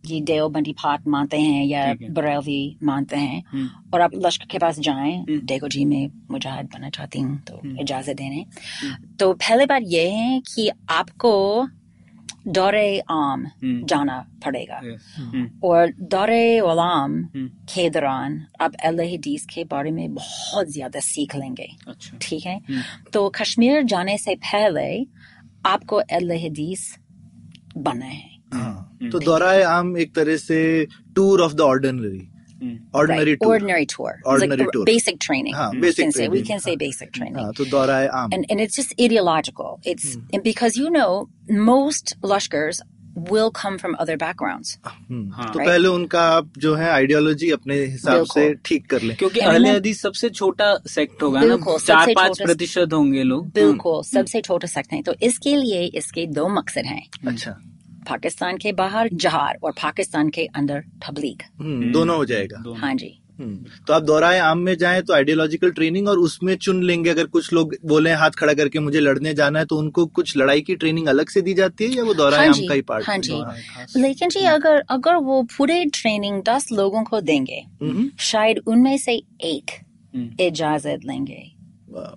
ये देवबंदी पाठ मानते हैं या। बरेलवी मानते हैं हम्म। और आप लश्कर के पास जाएँ हम्म। देखो जी मैं मुजाहिद बनना चाहती हूँ तो इजाज़त देने तो पहले बात ये है कि आपको दौरे आम हम्म। जाना पड़ेगा हम्म, और दौरे हम्म, के दौरान आप अल हदीस के बारे में बहुत ज़्यादा सीख लेंगे अच्छा ठीक है हम्म। तो कश्मीर जाने से पहले आपको अल हदीस बनना है हम्म। तो दौराए आम एक तरह से tour of the ordinary hmm, ordinary right. Tour ordinary tour Ordinary like tour. basic training हाँ, we basic can say we can say हाँ. basic training हाँ तो दौराए आम and and it's just ideological it's and because you know most lashkars will come from other backgrounds हम्म, हाँ। तो Right. पहले उनका आप जो है आइडियोलॉजी अपने हिसाब से। ठीक कर लें क्योंकि अहले हदीस सबसे छोटा सेक्ट होगा ना चार पाँच प्रतिशत होंगे लोग बिल्कुल सबसे छोटे सकते हैं तो इसके लिए इसके दो मकसद हैं अच्छा पाकिस्तान के बाहर जहार और पाकिस्तान के अंदर तबलीग। हम्म, दोनों हो जाएगा। दोनों। हाँ जी। हम्म, तो आप दौराए आम में जाएँ तो आइडियोलॉजिकल ट्रेनिंग और उसमें चुन लेंगे। अगर कुछ लोग बोले हाथ खड़ा करके मुझे लड़ने जाना है तो उनको कुछ लड़ाई की ट्रेनिंग अलग से दी जाती है या वो दौराए हाँ आम का ही पार्ट हाँ जी। लेकिन जी अगर अगर वो पूरे ट्रेनिंग दस लोगों को देंगे हम्म, शायद उनमें से एक हम्म। इजाज़त लेंगे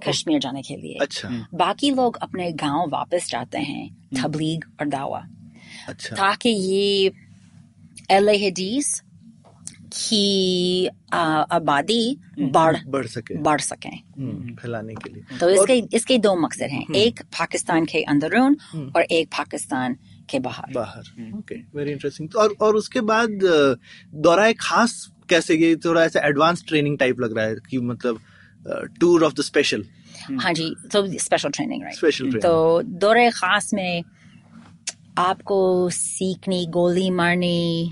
कश्मीर जाने के लिए। अच्छा। बाकी लोग अपने गाँव वापस जाते हैं तबलीग और दावा। अच्छा। ताकि ये एल हदीस की आबादी बढ़ बढ़ सके। बढ़ सके। हम्म, फैलाने के लिए। तो इसके इसके दो मकसद हैं। एक पाकिस्तान के अंदरून और एक पाकिस्तान के बाहर। बाहर। ओके वेरी इंटरेस्टिंग और और उसके बाद दौरा खास कैसे ये थोड़ा ऐसा एडवांस ट्रेनिंग टाइप लग रहा है कि मतलब टूर ऑफ़ द स्पेशल हाँ जी तो स्पेशल ट्रेनिंग राइट स्पेशल तो दौरे खास में आपको सीखनी गोली मारनी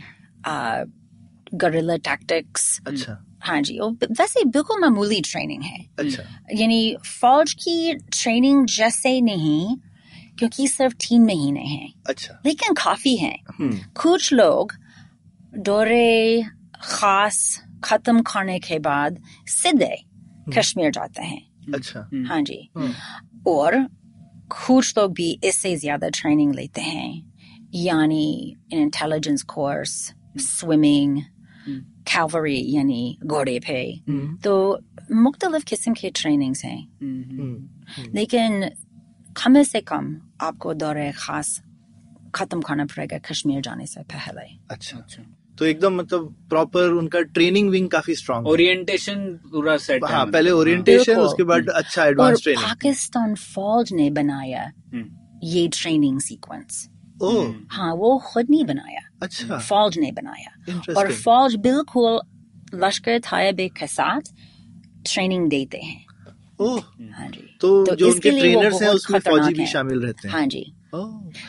गरिल्ला टैक्टिक्स अच्छा। हाँ जी वैसे बिल्कुल मामूली ट्रेनिंग है। अच्छा। यानी फौज की ट्रेनिंग जैसे नहीं क्योंकि सिर्फ़ तीन महीने हैं। अच्छा। लेकिन काफ़ी हैं। हम्म। कुछ लोग दौरे खास खत्म करने के बाद सीधे कश्मीर जाते हैं। अच्छा। हाँ जी। हम्म, और कुछ लोग भी इससे ज़्यादा ट्रेनिंग लेते हैं। यानी इंटेलिजेंस कोर्स स्विमिंग कैवरी यानी घोड़े पे। हम्म, तो मुख्तलिफ़ किस्म के ट्रेनिंग्स हैं। हम्म, लेकिन कम से कम आपको दौरे खास खत्म करना पड़ेगा कश्मीर जाने से पहले। अच्छा। अच्छा। तो एकदम मतलब प्रॉपर उनका ट्रेनिंग विंग काफ़ी स्ट्रांग ओरिएंटेशन पूरा सेट हाँ। पहले ओरिएंटेशन उसके बाद अच्छा एडवांस ट्रेनिंग पाकिस्तान फौज ने बनाया ये ट्रेनिंग सीक्वेंस ओह हाँ वो खुद नहीं बनाया। अच्छा। फौज ने बनाया। और फौज बिल्कुल लश्कर तैयबे के साथ ट्रेनिंग देते हैं। ओह हाँ जी। तो तो जो उनके ट्रेनर्स हैं उसमें फौजी भी शामिल रहते हैं। हाँ जी।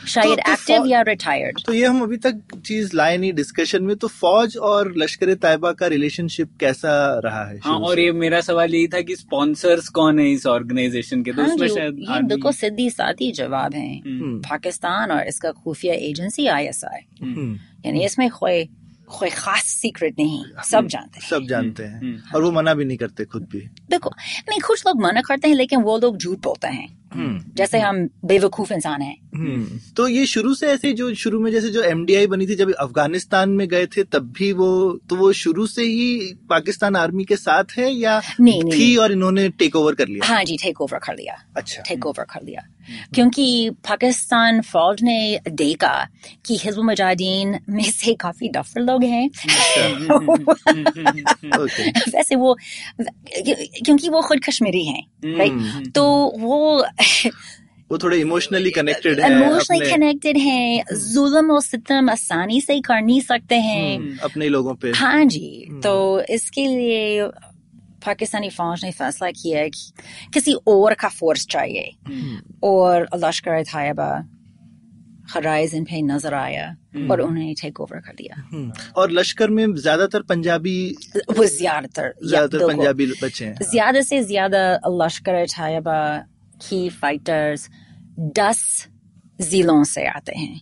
शायद तो एक्टिव या रिटायर्ड तो ये हम अभी तक चीज़ लाए नहीं डिस्कशन में तो फौज और लश्कर तैयबा का रिलेशनशिप कैसा रहा है हाँ और ये मेरा सवाल यही था कि स्पॉन्सर्स कौन है इस ऑर्गेनाइजेशन के? तो हाँ उसमें शायद ये देखो बिल्कुल सीधी सादी जवाब है। हम्म, पाकिस्तान और इसका खुफिया एजेंसी आई एस आई यानी इसमें कोई कोई खास सीक्रेट नहीं सब जानते हैं। सब जानते हैं। हम्म। और वो मना भी नहीं करते खुद भी। देखो नहीं कुछ लोग मना करते हैं लेकिन वो लोग झूठ बोलते हैं। हम्म, जैसे हम बेवकूफ़ इंसान हैं। हम्म। तो ये शुरू से ऐसे जो शुरू में जैसे जो एमडीआई बनी थी जब अफ़गानिस्तान में गए थे तब भी वो तो वो शुरू से ही पाकिस्तान आर्मी के साथ है या नहीं, नहीं, थी नहीं। और इन्होंने टेक ओवर कर लिया? हाँ जी टेक ओवर कर लिया। अच्छा। टेक ओवर कर लिया। क्योंकि पाकिस्तान फौज ने देखा कि हिजबुल मुजाहिदीन में से काफ़ी डफर लोग हैं। वैसे वो क्योंकि वो खुद कश्मीरी हैं राइट तो वो वो थोड़े इमोशनली कनेक्टेड है इमोशनली कनेक्टेड हैं। जुल्म और सितम आसानी से कर नहीं सकते हैं। हम्म, अपने लोगों पे। हाँ जी तो इसके लिए पाकिस्तानी फौज ने फैसला किया कि किसी और का फोर्स चाहिए और लश्कर तैयबा खराइज इन पे नज़र आया और उन्होंने टेक ओवर कर दिया हम्म, और लश्कर में ज़्यादातर पंजाबी वो ज़्यादातर ज़्यादातर। पंजाबी बच्चे हैं ज़्यादा से ज़्यादा लश्कर तैयबा की फाइटर्स दस जिलों से आते हैं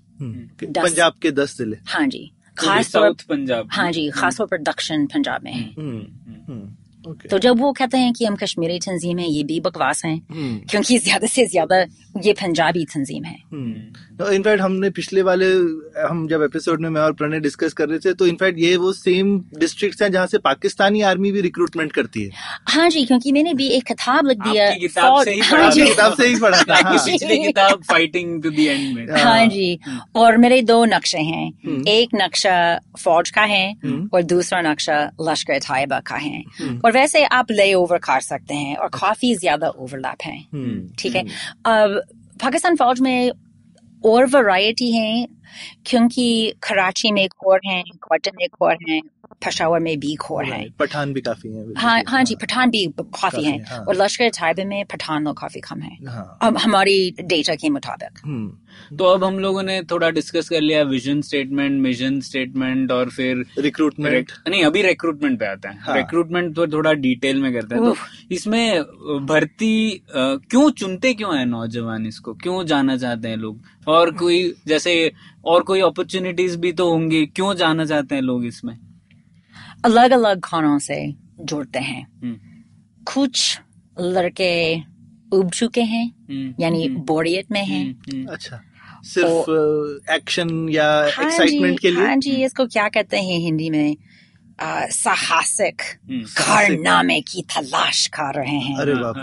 पंजाब के दस ज़िले हाँ जी खास तौर पंजाब हाँ जी खास तौर पर दक्षिण पंजाब में है हम्म, हम्म, तो जब वो कहते हैं कि हम कश्मीरी तंजीम है ये भी बकवास है हम्म, क्योंकि ज़्यादा से ज़्यादा ये पंजाबी तंजीम है। हम्म। इनफैक्ट हमने पिछले वाले हम जब एपिसोड में मैं और प्रणय डिस्कस कर रहे थे तो इनफैक्ट ये वो सेम डिस्ट्रिक्ट्स हैं जहाँ से पाकिस्तानी आर्मी भी रिक्रूटमेंट करती है। हाँ जी क्योंकि मैंने भी एक किताब लिख दिया किताब से ही हाँ पढ़ा किताब से ही पढ़ा था हाँ। आपकी पिछली किताब फाइटिंग टू द एंड में। हाँ। जी और मेरे दो नक्शे हैं। एक नक्शा फौज का है और दूसरा नक्शा लश्कर तैयबा का है। और वैसे आप ले ओवर कर सकते हैं और काफ़ी ज़्यादा ओवरलैप है। हम्म, ठीक है? अब पाकिस्तान फौज में और वैरायटी है क्योंकि कराची में खोर हैं क्वार्टर में खोर हैं पेशावर में भी खोर हैं। पठान भी काफ़ी है हाँ हाँ जी पठान भी काफ़ी काफ़ी हैं हैं, हाँ। और लश्कर तैयबा में पठान लोग काफ़ी कम हैं। हाँ। अब हमारी डेटा के मुताबिक। हम्म, तो अब हम लोगों ने थोड़ा डिस्कस कर लिया विजन स्टेटमेंट मिशन स्टेटमेंट और फिर रिक्रूटमेंट नहीं अभी रिक्रूटमेंट पे आते हैं। हाँ। रिक्रूटमेंट तो थोड़ा डिटेल में करते हैं। तो इसमें भर्ती क्यों चुनते क्यों है नौजवान इसको? क्यों जाना चाहते हैं लोग? और कोई जैसे और कोई अपॉर्चुनिटीज़ भी तो होंगी। क्यों जाना चाहते हैं लोग इसमें? अलग अलग खानों से जुड़ते हैं। हम्म, कुछ लड़के उब चुके हैं हम्म, यानी बोरियत में हैं। हम्म, हम्म, अच्छा। सिर्फ़ एक्शन या हाँ एक्साइटमेंट के लिए? हाँ जी इसको क्या कहते हैं हिंदी में? आ, साहसिक हम्म, कारनामे की तलाश कर रहे हैं। अरे बाप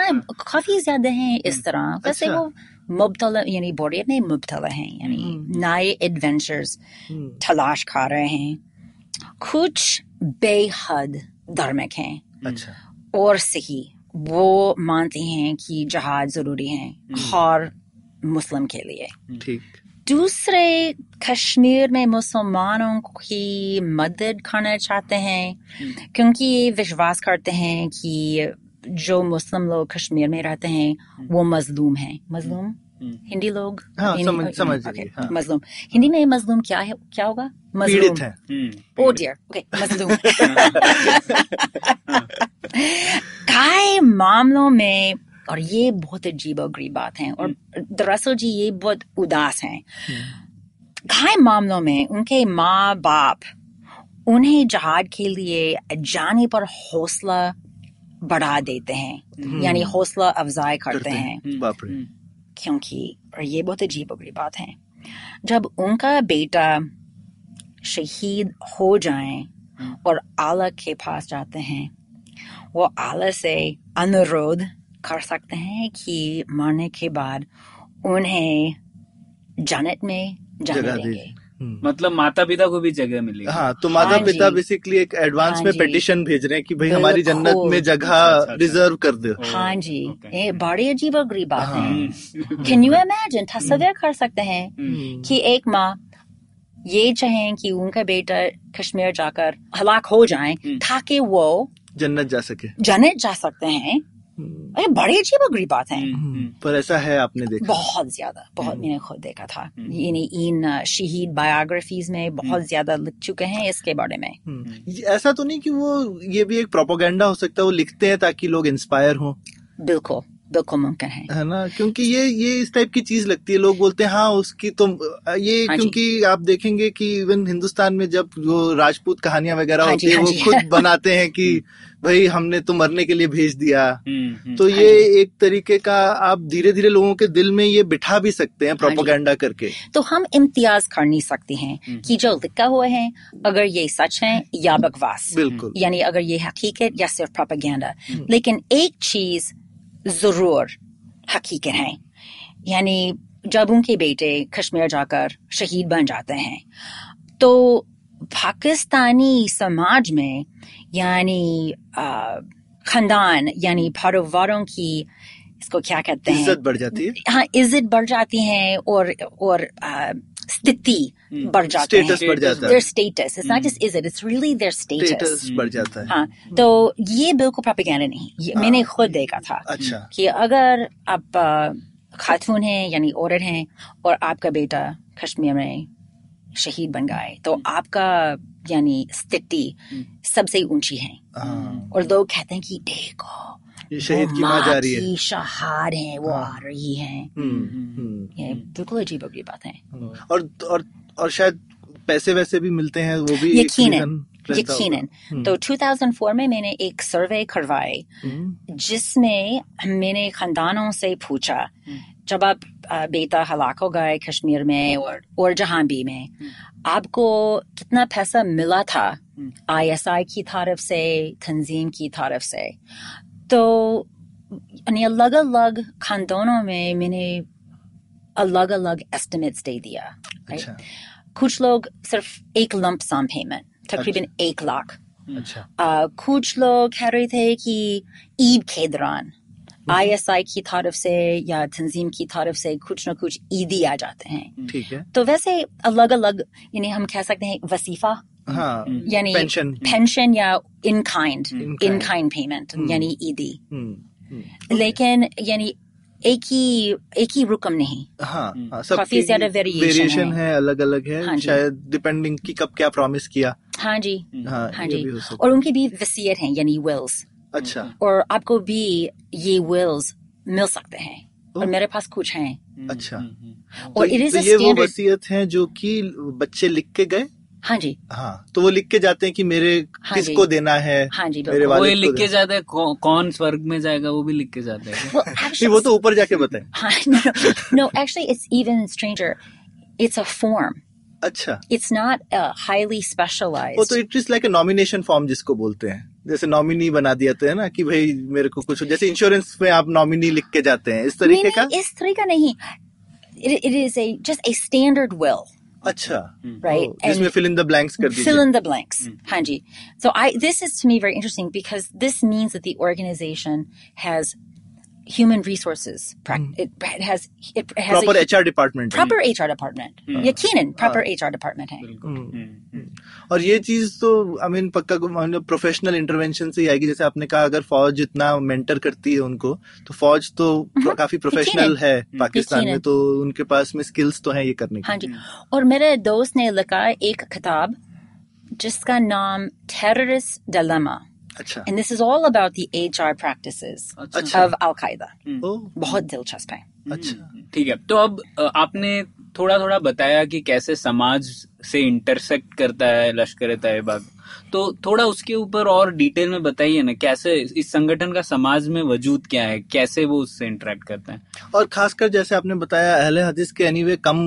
हाँ, काफ़ी ज़्यादा हैं इस तरह। वैसे अच्छा। वो मुबतला यानी बोरियत नहीं मुबतला हैं यानी नए एडवेंचर्स हम्म, तलाश कर रहे हैं। कुछ बेहद धार्मिक हैं। अच्छा। और सही वो मानते हैं कि जहाज़ ज़रूरी है हर मुस्लिम के लिए। ठीक। दूसरे कश्मीर में मुसलमानों की मदद करना चाहते हैं क्योंकि ये विश्वास करते हैं कि जो मुस्लिम लोग कश्मीर में रहते हैं वो मजलूम हैं। मजलूम? हिंदी लोग? हाँ, समझ- समझ ओके, हाँ। मजलूम। हिंदी में मजलूम क्या है? क्या होगा? मजलूम। है। हम्म, ओ डियर ओके मजलूम। काय मामलों में और ये बहुत अजीब और गरीब बात है और दरअसल जी ये बहुत उदास हैं। काय मामलों में उनके माँ बाप उन्हें जहाज़ के लिए जाने पर हौसला बढ़ा देते हैं। यानी हौसला अफजाई करते हैं। क्योंकि और ये बहुत अजीब और बात है। जब उनका बेटा शहीद हो जाए और आला के पास जाते हैं वो आला से अनुरोध कर सकते हैं कि मरने के बाद उन्हें जन्नत में जाने देंगे। हम्म। मतलब माता पिता को भी जगह मिलेगी हाँ तो माता हाँ पिता बेसिकली एक एडवांस हाँ में। पिटिशन भेज रहे हैं कि भाई हमारी जन्नत में जगह अच्छा, अच्छा, अच्छा। रिज़र्व कर दो हाँ जी. ये बड़ी अजीब और गरीब बात हाँ। है कैन यू इमेजिन तस्वीर कर सकते हैं हम्म। कि एक माँ ये चाहें कि उनका बेटा कश्मीर जाकर हलाक हो जाए ताकि वो जन्नत जा सके जन्नत जा सकते हैं हम्म। ये बड़ी अजीब अगरी बात है। हम्म। पर ऐसा है आपने देखा? बहुत ज़्यादा बहुत मैंने खुद देखा था। यानी इन शहीद बायोग्राफीज में बहुत ज़्यादा लिख चुके हैं इसके बारे में। हम्म। ऐसा तो नहीं कि वो ये भी एक प्रोपोगंडा हो सकता है वो लिखते हैं ताकि लोग इंस्पायर हों। बिल्कुल। बिल्कुल मुमकिन है है ना? क्योंकि ये ये इस टाइप की चीज़ लगती है। लोग बोलते हैं हाँ उसकी तो ये हाँ क्योंकि आप देखेंगे कि इवन हिंदुस्तान में जब जो राजपूत कहानियाँ वगैरह हाँ होती है हाँ वो खुद बनाते हैं कि भाई हमने तो मरने के लिए भेज दिया। हम्म, हम्म, तो ये एक तरीके का आप धीरे धीरे लोगों के दिल में ये बिठा भी सकते हैं हाँ। प्रोपोगंडा करके। तो हम इम्तियाज़ कर नहीं सकते हैं कि जो लिखा हुआ है अगर ये सच है या बकवास। बिल्कुल। यानी अगर ये हकीकत या सिर्फ़ प्रोपेगेंडा लेकिन एक चीज़ ज़रूर हकीकत है। यानी जब उनके बेटे कश्मीर जाकर शहीद बन जाते हैं तो पाकिस्तानी समाज में यानी खानदान यानी परिवारों की इसको क्या कहते हैं? इज़्ज़त बढ़ जाती है? हाँ इज़्ज़त बढ़ जाती है और और आ, स्थिति बढ़ जाती है। स्टेटस बढ़ जाता है। Their status. It's not just is it, it's really their status बढ़ जाता है। हाँ तो ये बिल्कुल प्रोपेगेंडा नहीं। ये मैंने खुद देखा था अच्छा। कि अगर आप खातून हैं यानी औरत हैं और आपका बेटा कश्मीर में शहीद बन गए तो आपका यानी स्थिति सबसे ऊँची है। हाँ। और लोग कहते हैं कि देखो ये शहीद की माँ जा रही है। की शहाद है वो आ रही है। हम्म, हम्म। ये बिल्कुल अजीब अगली बात है। और और और शायद पैसे वैसे भी मिलते हैं वो भी यकीनन होगा। यकीनन। तो 2004 में मैंने एक सर्वे करवाए हम्म, जिसमें मैंने खानदानों से पूछा जब आप बेटा हलाक हो गए कश्मीर में और और जहाँ भी में आपको कितना पैसा मिला था आईएसआई की तरफ़ से तंजीम की तरफ़ से? तो यानी अलग अलग खानदानों में मैंने अलग अलग एस्टिमेट्स दे दिया अच्छा। कुछ लोग सिर्फ़ एक लंप सम पेमेंट तकरीबन अच्छा। एक लाख। अच्छा। आ, कुछ लोग कह रहे थे कि ईद के दौरान आईएसआई की तरफ़ से या तंजीम की तरफ़ से कुछ ना कुछ ईदी आ जाते हैं। ठीक है। तो वैसे अलग अलग यानी हम कह सकते हैं वसीफा हाँ। यानी पेंशन। पेंशन या in kind in kind payment यानी ईदी हम्म, हम्म। लेकिन यानी एक ही एक ही रुकम नहीं। हाँ हाँ काफ़ी ज़्यादा variation वेरिएशन है। है। अलग अलग है हाँ शायद डिपेंडिंग की कब क्या प्रॉमिस किया। हाँ जी। हाँ, हाँ जी। और उनकी भी वसीयत है यानी विल्स अच्छा। और आपको भी ये विल्स मिल सकते हैं। और मेरे पास कुछ हैं। अच्छा। और तो, it is तो a ये वो वसीयत है जो कि बच्चे लिख के गए? हाँ जी। हाँ तो वो लिख के जाते हैं कि मेरे हाँ किसको देना है हाँ जी मेरे वो को लिख के जाता है कौ, कौन स्वर्ग में जाएगा वो भी लिख के जाता है। Well, actually, वो तो ऊपर जाके बताए। हाँ, no, actually, it's even stranger. It's a form. अच्छा। It's not uh, highly वो तो it is like a nomination form जिसको बोलते हैं। जैसे नॉमिनी बना दिया है ना कि भाई मेरे को कुछ जैसे इंश्योरेंस में आप नॉमिनी लिख के जाते हैं इस तरीके का? इस तरीका नहीं. It is a just a standard will, अच्छा right? ओ, जिसमें And fill in the blanks कर fill दीजिए in the blanks. Hanji. So I this is to me very interesting because this means that the organization has human resources. prac- It, it has it has proper a HR department proper HR department. Yakinan, proper HR department है. और ये चीज़ तो I mean पक्का professional intervention से ही आएगी। जैसे आपने कहा अगर फौज इतना मेंटर करती है उनको तो फौज तो काफ़ी प्रोफेशनल है पाकिस्तान में तो उनके पास में स्किल्स तो है ये करने की हाँ जी। और मेरे दोस्त ने लिखा एक किताब जिसका नाम टेररिस्ट डिलेमा अच्छा। And this is all about the HR practices अच्छा। of Al Qaeda. ओ बहुत दिलचस्प है. अच्छा। ठीक है। तो अब आपने थोड़ा थोड़ा बताया कि कैसे समाज से इंटरसेक्ट करता है लश्कर तैयबा तो थोड़ा उसके ऊपर और डिटेल में बताइए ना कैसे इस संगठन का समाज में वजूद क्या है? कैसे वो उससे इंटरेक्ट करते हैं? और खासकर जैसे आपने बताया अहले हदीस के एनीवे कम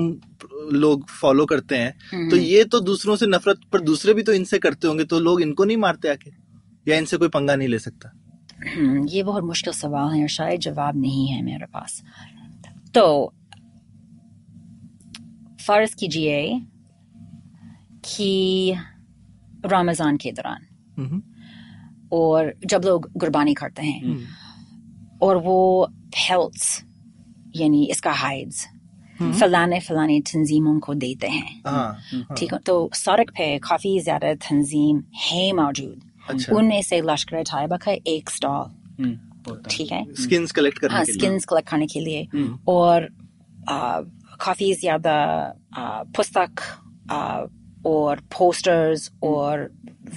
लोग फॉलो करते हैं। तो ये तो दूसरों से नफरत पर दूसरे भी तो इनसे करते होंगे तो लोग इनको नहीं मारते आके या इनसे कोई पंगा नहीं ले सकता? हम्म, ये बहुत मुश्किल सवाल है और शायद जवाब नहीं है मेरे पास। तो फ़र्ज़ कीजिए कि रमज़ान के दौरान हम्म, और जब लोग गुरबानी करते हैं और वो पेल्ट्स यानी इसका हाइड्स फलाने फलाने तंजीमों को देते हैं। हाँ ठीक है। तो सड़क पे काफ़ी ज़्यादा तंजीम है मौजूद। अच्छा। उनमें से लश्कर तैयबा का एक स्टॉल हम्म, है। ठीक है? स्किन्स कलेक्ट करने हाँ के स्किन्स कलेक्ट करने के लिए। और आ, काफ़ी ज़्यादा पुस्तक आ, और पोस्टर्स और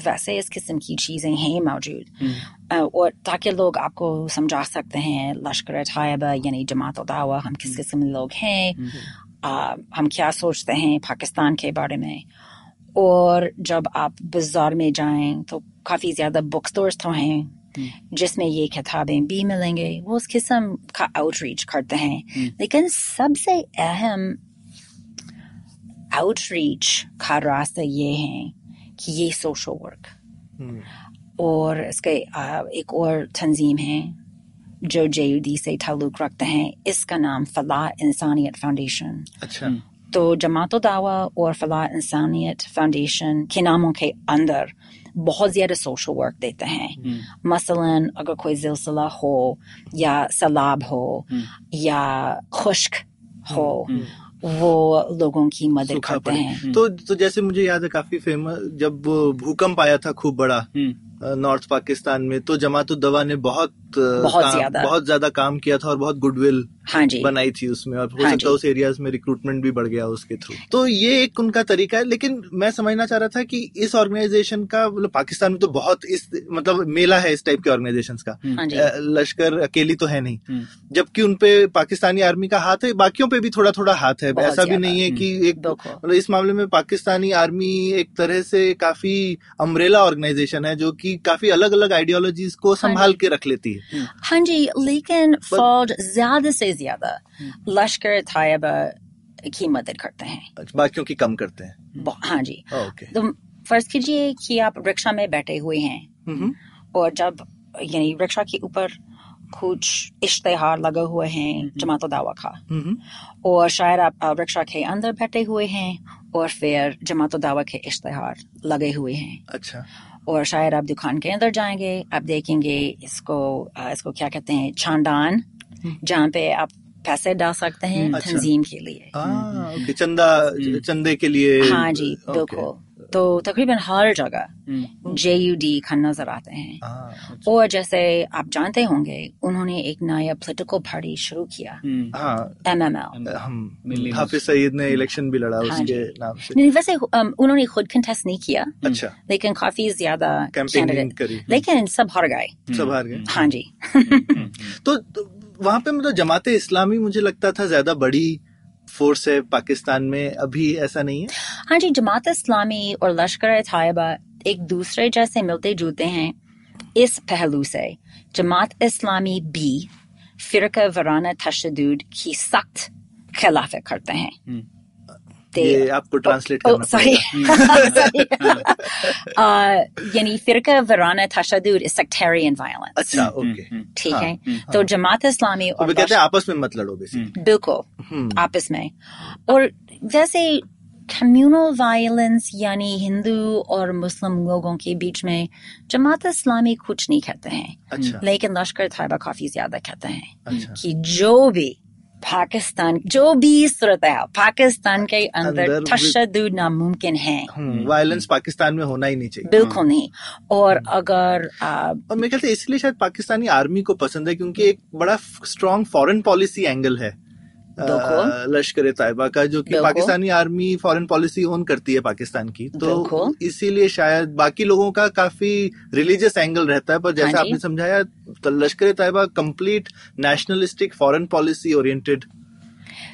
वैसे इस किस्म की चीज़ें हैं मौजूद। और ताकि लोग आपको समझा सकते हैं लश्कर तैयबा यानी जमात दावा हम किस किस्म के लोग हैं आ, हम क्या सोचते हैं पाकिस्तान के बारे में। और जब आप बाज़ार में जाएँ तो काफ़ी ज़्यादा बुक स्टोर्स तो हैं। जिसमें ये किताबें भी मिलेंगे वो उस किस्म का आउटरीच करते हैं। लेकिन सबसे अहम आउटरीच का रास्ता ये है कि ये सोशल वर्क हम्म, और इसके एक और तंजीम है जो जेयूडी से ताल्लुक रखते हैं। इसका नाम फलाह इंसानियत फाउंडेशन अच्छा। तो जमात दावा और फलाह इंसानियत फाउंडेशन के नामों के अंदर बहुत ज़्यादा सोशल वर्क देते हैं। मसलन अगर कोई जिलसिला हो या सलाब हो या खुश्क हो वो लोगों की मदद करते हैं। हैं तो तो जैसे मुझे याद है काफ़ी फ़ेमस जब भूकंप आया था खूब बड़ा हम्म, नॉर्थ पाकिस्तान में तो जमात दवा ने बहुत बहुत ज़्यादा। बहुत ज़्यादा काम किया था और बहुत गुडविल हाँ जी। बनाई थी उसमें और हो हाँ सकता है उस एरियाज़ में रिक्रूटमेंट भी बढ़ गया उसके थ्रू तो ये एक उनका तरीका है लेकिन मैं समझना चाह रहा था कि इस ऑर्गेनाइजेशन का मतलब पाकिस्तान में तो बहुत इस मतलब मेला है इस टाइप के ऑर्गेनाइजेशंस का। हाँ लश्कर अकेली तो है नहीं। हम्म, जबकि उनपे पाकिस्तानी आर्मी का हाथ है बाकियों पे भी थोड़ा थोड़ा हाथ है। ऐसा भी नहीं है कि एक मतलब इस मामले में पाकिस्तानी आर्मी एक तरह से काफ़ी अम्ब्रेला ऑर्गेनाइजेशन है जो कि काफ़ी अलग अलग आइडियोलॉजीज को संभाल के रख लेती है। हाँ जी लेकिन फौज ज़्यादा से ज़्यादा लश्कर तैयबा की मदद करते हैं। बाकियों की कम करते हैं। हाँ जी। तो फ़र्ज़ कीजिए कि आप रिक्शा में बैठे हुए हैं। हम्म, और जब यानी रिक्शा के ऊपर कुछ इश्तेहार लगे हुए हैं जमात दावा का। हम्म, और शायद आप रिक्शा के अंदर बैठे हुए हैं और फिर जमात दावा के इश्तेहार लगे हुए हैं। अच्छा। और शायद आप दुकान के अंदर जाएँगे आप देखेंगे इसको इसको क्या कहते हैं छानदान जहाँ पे आप पैसे डाल सकते हैं अच्छा। तंजीम के लिए। हाँ ओके चंदा चंदे के लिए। हाँ जी। बिल्कुल तो तकरीबन हर जगह हम्म, जे यू डी का नज़र आते हैं। हाँ और जैसे आप जानते होंगे उन्होंने एक नया पॉलिटिकल पार्टी शुरू किया। हम्म, हाँ। M M L Hafiz Saeed ने इलेक्शन भी लड़ा हाँ उसके नाम से। नहीं वैसे उन्होंने खुद कंटेस्ट नहीं किया। अच्छा। लेकिन काफ़ी ज़्यादा कैंपेनिंग करी। लेकिन सब हार गए। सब हार गए। हाँ जी। तो, तो वहाँ पे मतलब जमाते इस्लामी मुझे लगता था ज़्यादा बड़ी फोर्स है पाकिस्तान में। अभी ऐसा नहीं है? हाँ जी जमात इस्लामी और लश्कर तयबा एक दूसरे जैसे मिलते जुलते हैं इस पहलू से। जमात इस्लामी भी फिरका वराना तशद की सख्त खिलाफ करते हैं। they ये आपको ट्रांसलेट oh करना पड़ेगा। uh, yani firqa varana tashadud is sectarian violence. अच्छा ओके ठीक हाँ, है तो जमात इस्लामी तो और कहते हैं आपस में मत लड़ो बेसिकली बिल्कुल हम्म। आपस में. और जैसे कम्युनल वायलेंस यानी हिंदू और मुस्लिम लोगों के बीच में जमात इस्लामी कुछ नहीं कहते हैं। अच्छा। लेकिन लश्कर तैयबा काफ़ी ज़्यादा कहते हैं अच्छा। कि जो भी पाकिस्तान जो भी सूरत है पाकिस्तान के अंदर तशद नामुमकिन है। वायलेंस पाकिस्तान में होना ही नहीं चाहिए। बिल्कुल नहीं। और अगर आ, और मेरे ख्याल से इसलिए शायद पाकिस्तानी आर्मी को पसंद है क्योंकि एक बड़ा स्ट्रॉन्ग फॉरेन पॉलिसी एंगल है। लश्कर तैयबा का जो कि Pakistani army foreign policy own करती है पाकिस्तान की तो इसीलिए शायद बाकी लोगों का काफ़ी रिलीजियस एंगल रहता है पर जैसे हाँ आपने समझाया तो Lashkar Taiba complete nationalistic foreign policy oriented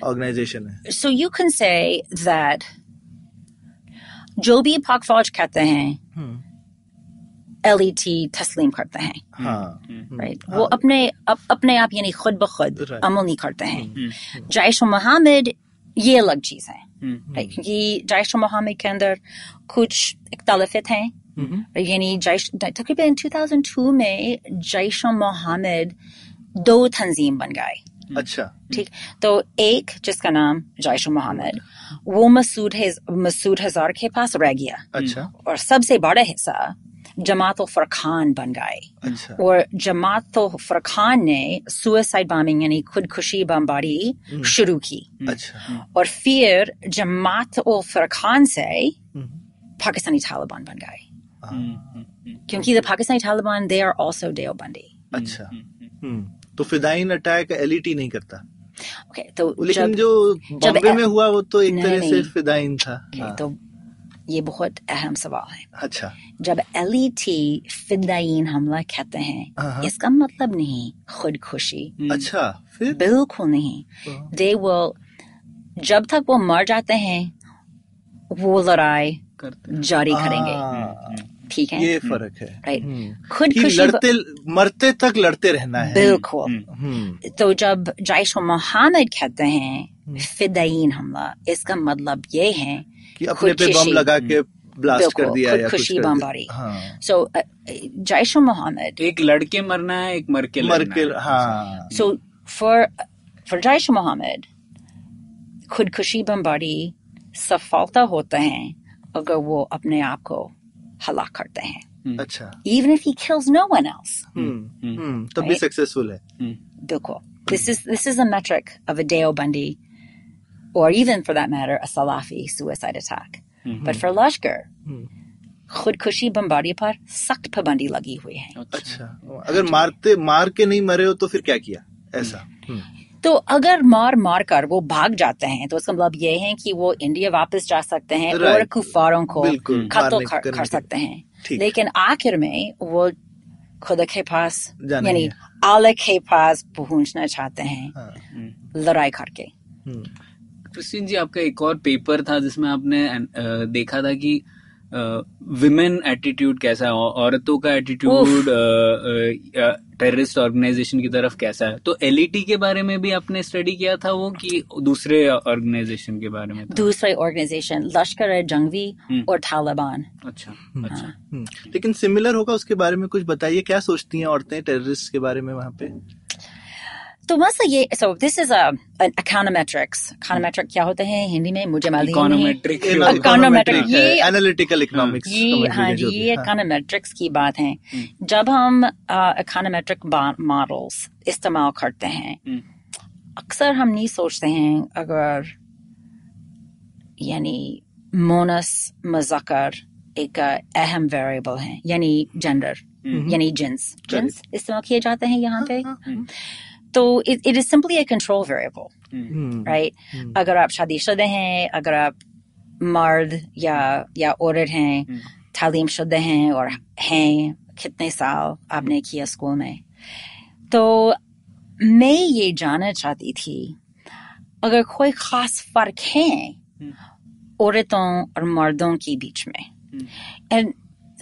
organisation है। So you can say that जो भी पाक फौज कहते हैं LET तस्लीम करते हैं हाँ राइट वो अपने अप, अपने आप यानी खुद ब खुद अमल नहीं करते हैं जैश मोहम्मद ये अलग चीज़ है राइट क्योंकि जैश मोहम्मद के अंदर कुछ इख्तलाफत हैं यानी जैश तकरीबन 2002 में जैश मोहम्मद दो तंजीम बन गए अच्छा ठीक तो एक जिसका नाम जैश मोहम्मद वो मसूद मसूद हज़ार के पास रह गया अच्छा और सबसे बड़ा हिस्सा जमात फरखान बन गए अच्छा और जमात फरखान ने सुसाइड बॉम्बिंग यानी खुदकुशी बमबारी शुरू की अच्छा और फिर जमात फरखान से पाकिस्तानी तालिबान बन गए क्योंकि the Pakistani Taliban they are also Deobandi अच्छा तो फिदाइन अटैक एलईटी नहीं करता। ओके तो लेकिन जब जो बॉम्बे में हुआ वो तो एक तरह से फिदाइन था। Okay, हाँ, तो ये बहुत अहम सवाल है। अच्छा। जब एलईटी फिदाइन हमला कहते हाँ, हैं हाँ। इसका मतलब नहीं खुदकुशी। अच्छा फिर? बिल्कुल नहीं। हाँ। दे वो जब तक वो मर जाते हैं वो लड़ाई जारी करेंगे। हाँ, ठीक है? ये फ़र्क है। Right hmm. खुदकुशी लड़ते मरते तक लड़ते रहना है। बिल्कुल। हम्म, तो जब जैश मोहम्मद कहते हैं फिदाइन हमला इसका मतलब ये है कि अपने पे बम लगा के ब्लास्ट कर दिया या कुछ कर दिया। बमबारी। हाँ। सो जैश मोहम्मद। एक लड़के मरना है एक मर के मर के हाँ। So for for Jaish Mohammad खुदकुशी बमबारी सफलता होते हैं अगर वो अपने आप को हलाक करते हैं। अच्छा। Even if he kills no one else hmm hmm, तब भी सक्सेसफुल है। बिल्कुल this is this is a metric of a Deobandi or even for that matter a Salafi suicide attack. Mm-hmm. but for Lashkar खुदकुशी बमबारी पर सख्त पाबंदी लगी हुई है अच्छा अगर मारते मार के नहीं मरे हो तो फिर क्या किया ऐसा तो अगर मार मार कर वो भाग जाते हैं तो इसका मतलब ये है कि वो इंडिया वापस जा सकते हैं और कुफारों को मारने- कर, कर सकते हैं। लेकिन आखिर में वो खुद के पास यानी आला के पास पहुँचना चाहते हैं हाँ, लड़ाई करके। हम्म, क्रिस्टिन जी आपका एक और पेपर था जिसमें आपने देखा था कि विमेन एटीट्यूड कैसा है औरतों का एटीट्यूड टेररिस्ट ऑर्गेनाइजेशन की तरफ़ कैसा है? तो एलईटी के बारे में भी आपने स्टडी किया था वो कि दूसरे ऑर्गेनाइजेशन के बारे में दूसरे ऑर्गेनाइजेशन लश्कर जंगवी हम्म। और तालिबान। अच्छा अच्छा। हम्म। लेकिन सिमिलर होगा उसके बारे में कुछ बताइए क्या सोचती हैं औरतें टेररिस्ट के बारे में वहाँ पे? तो मसला ये so this is a an econometrics क्या होते हैं? हिंदी में मुझे मालूम है इकोनोमेट्रिक ये- एनालिटिकल इकोनॉमिक्स ये हाँ जी ये इकोनोमेट्रिक्स की बात है। जब हम इकोनोमेट्रिक मॉडल्स इस्तेमाल करते हैं अक्सर हम नहीं सोचते हैं अगर यानी मोनस मजकर एक अहम वेरिएबल है यानी जेंडर यानी जिन्स जिन्स इस्तेमाल किए जाते हैं यहाँ पे? तो it is simply a control variable right अगर आप शादीशुदा हैं अगर आप मर्द या या औरत हैं तालीम शुदा हैं और हैं कितने साल आपने किया स्कूल में? तो मैं ये जानना चाहती थी अगर कोई खास फ़र्क है औरतों और मर्दों के बीच में? एंड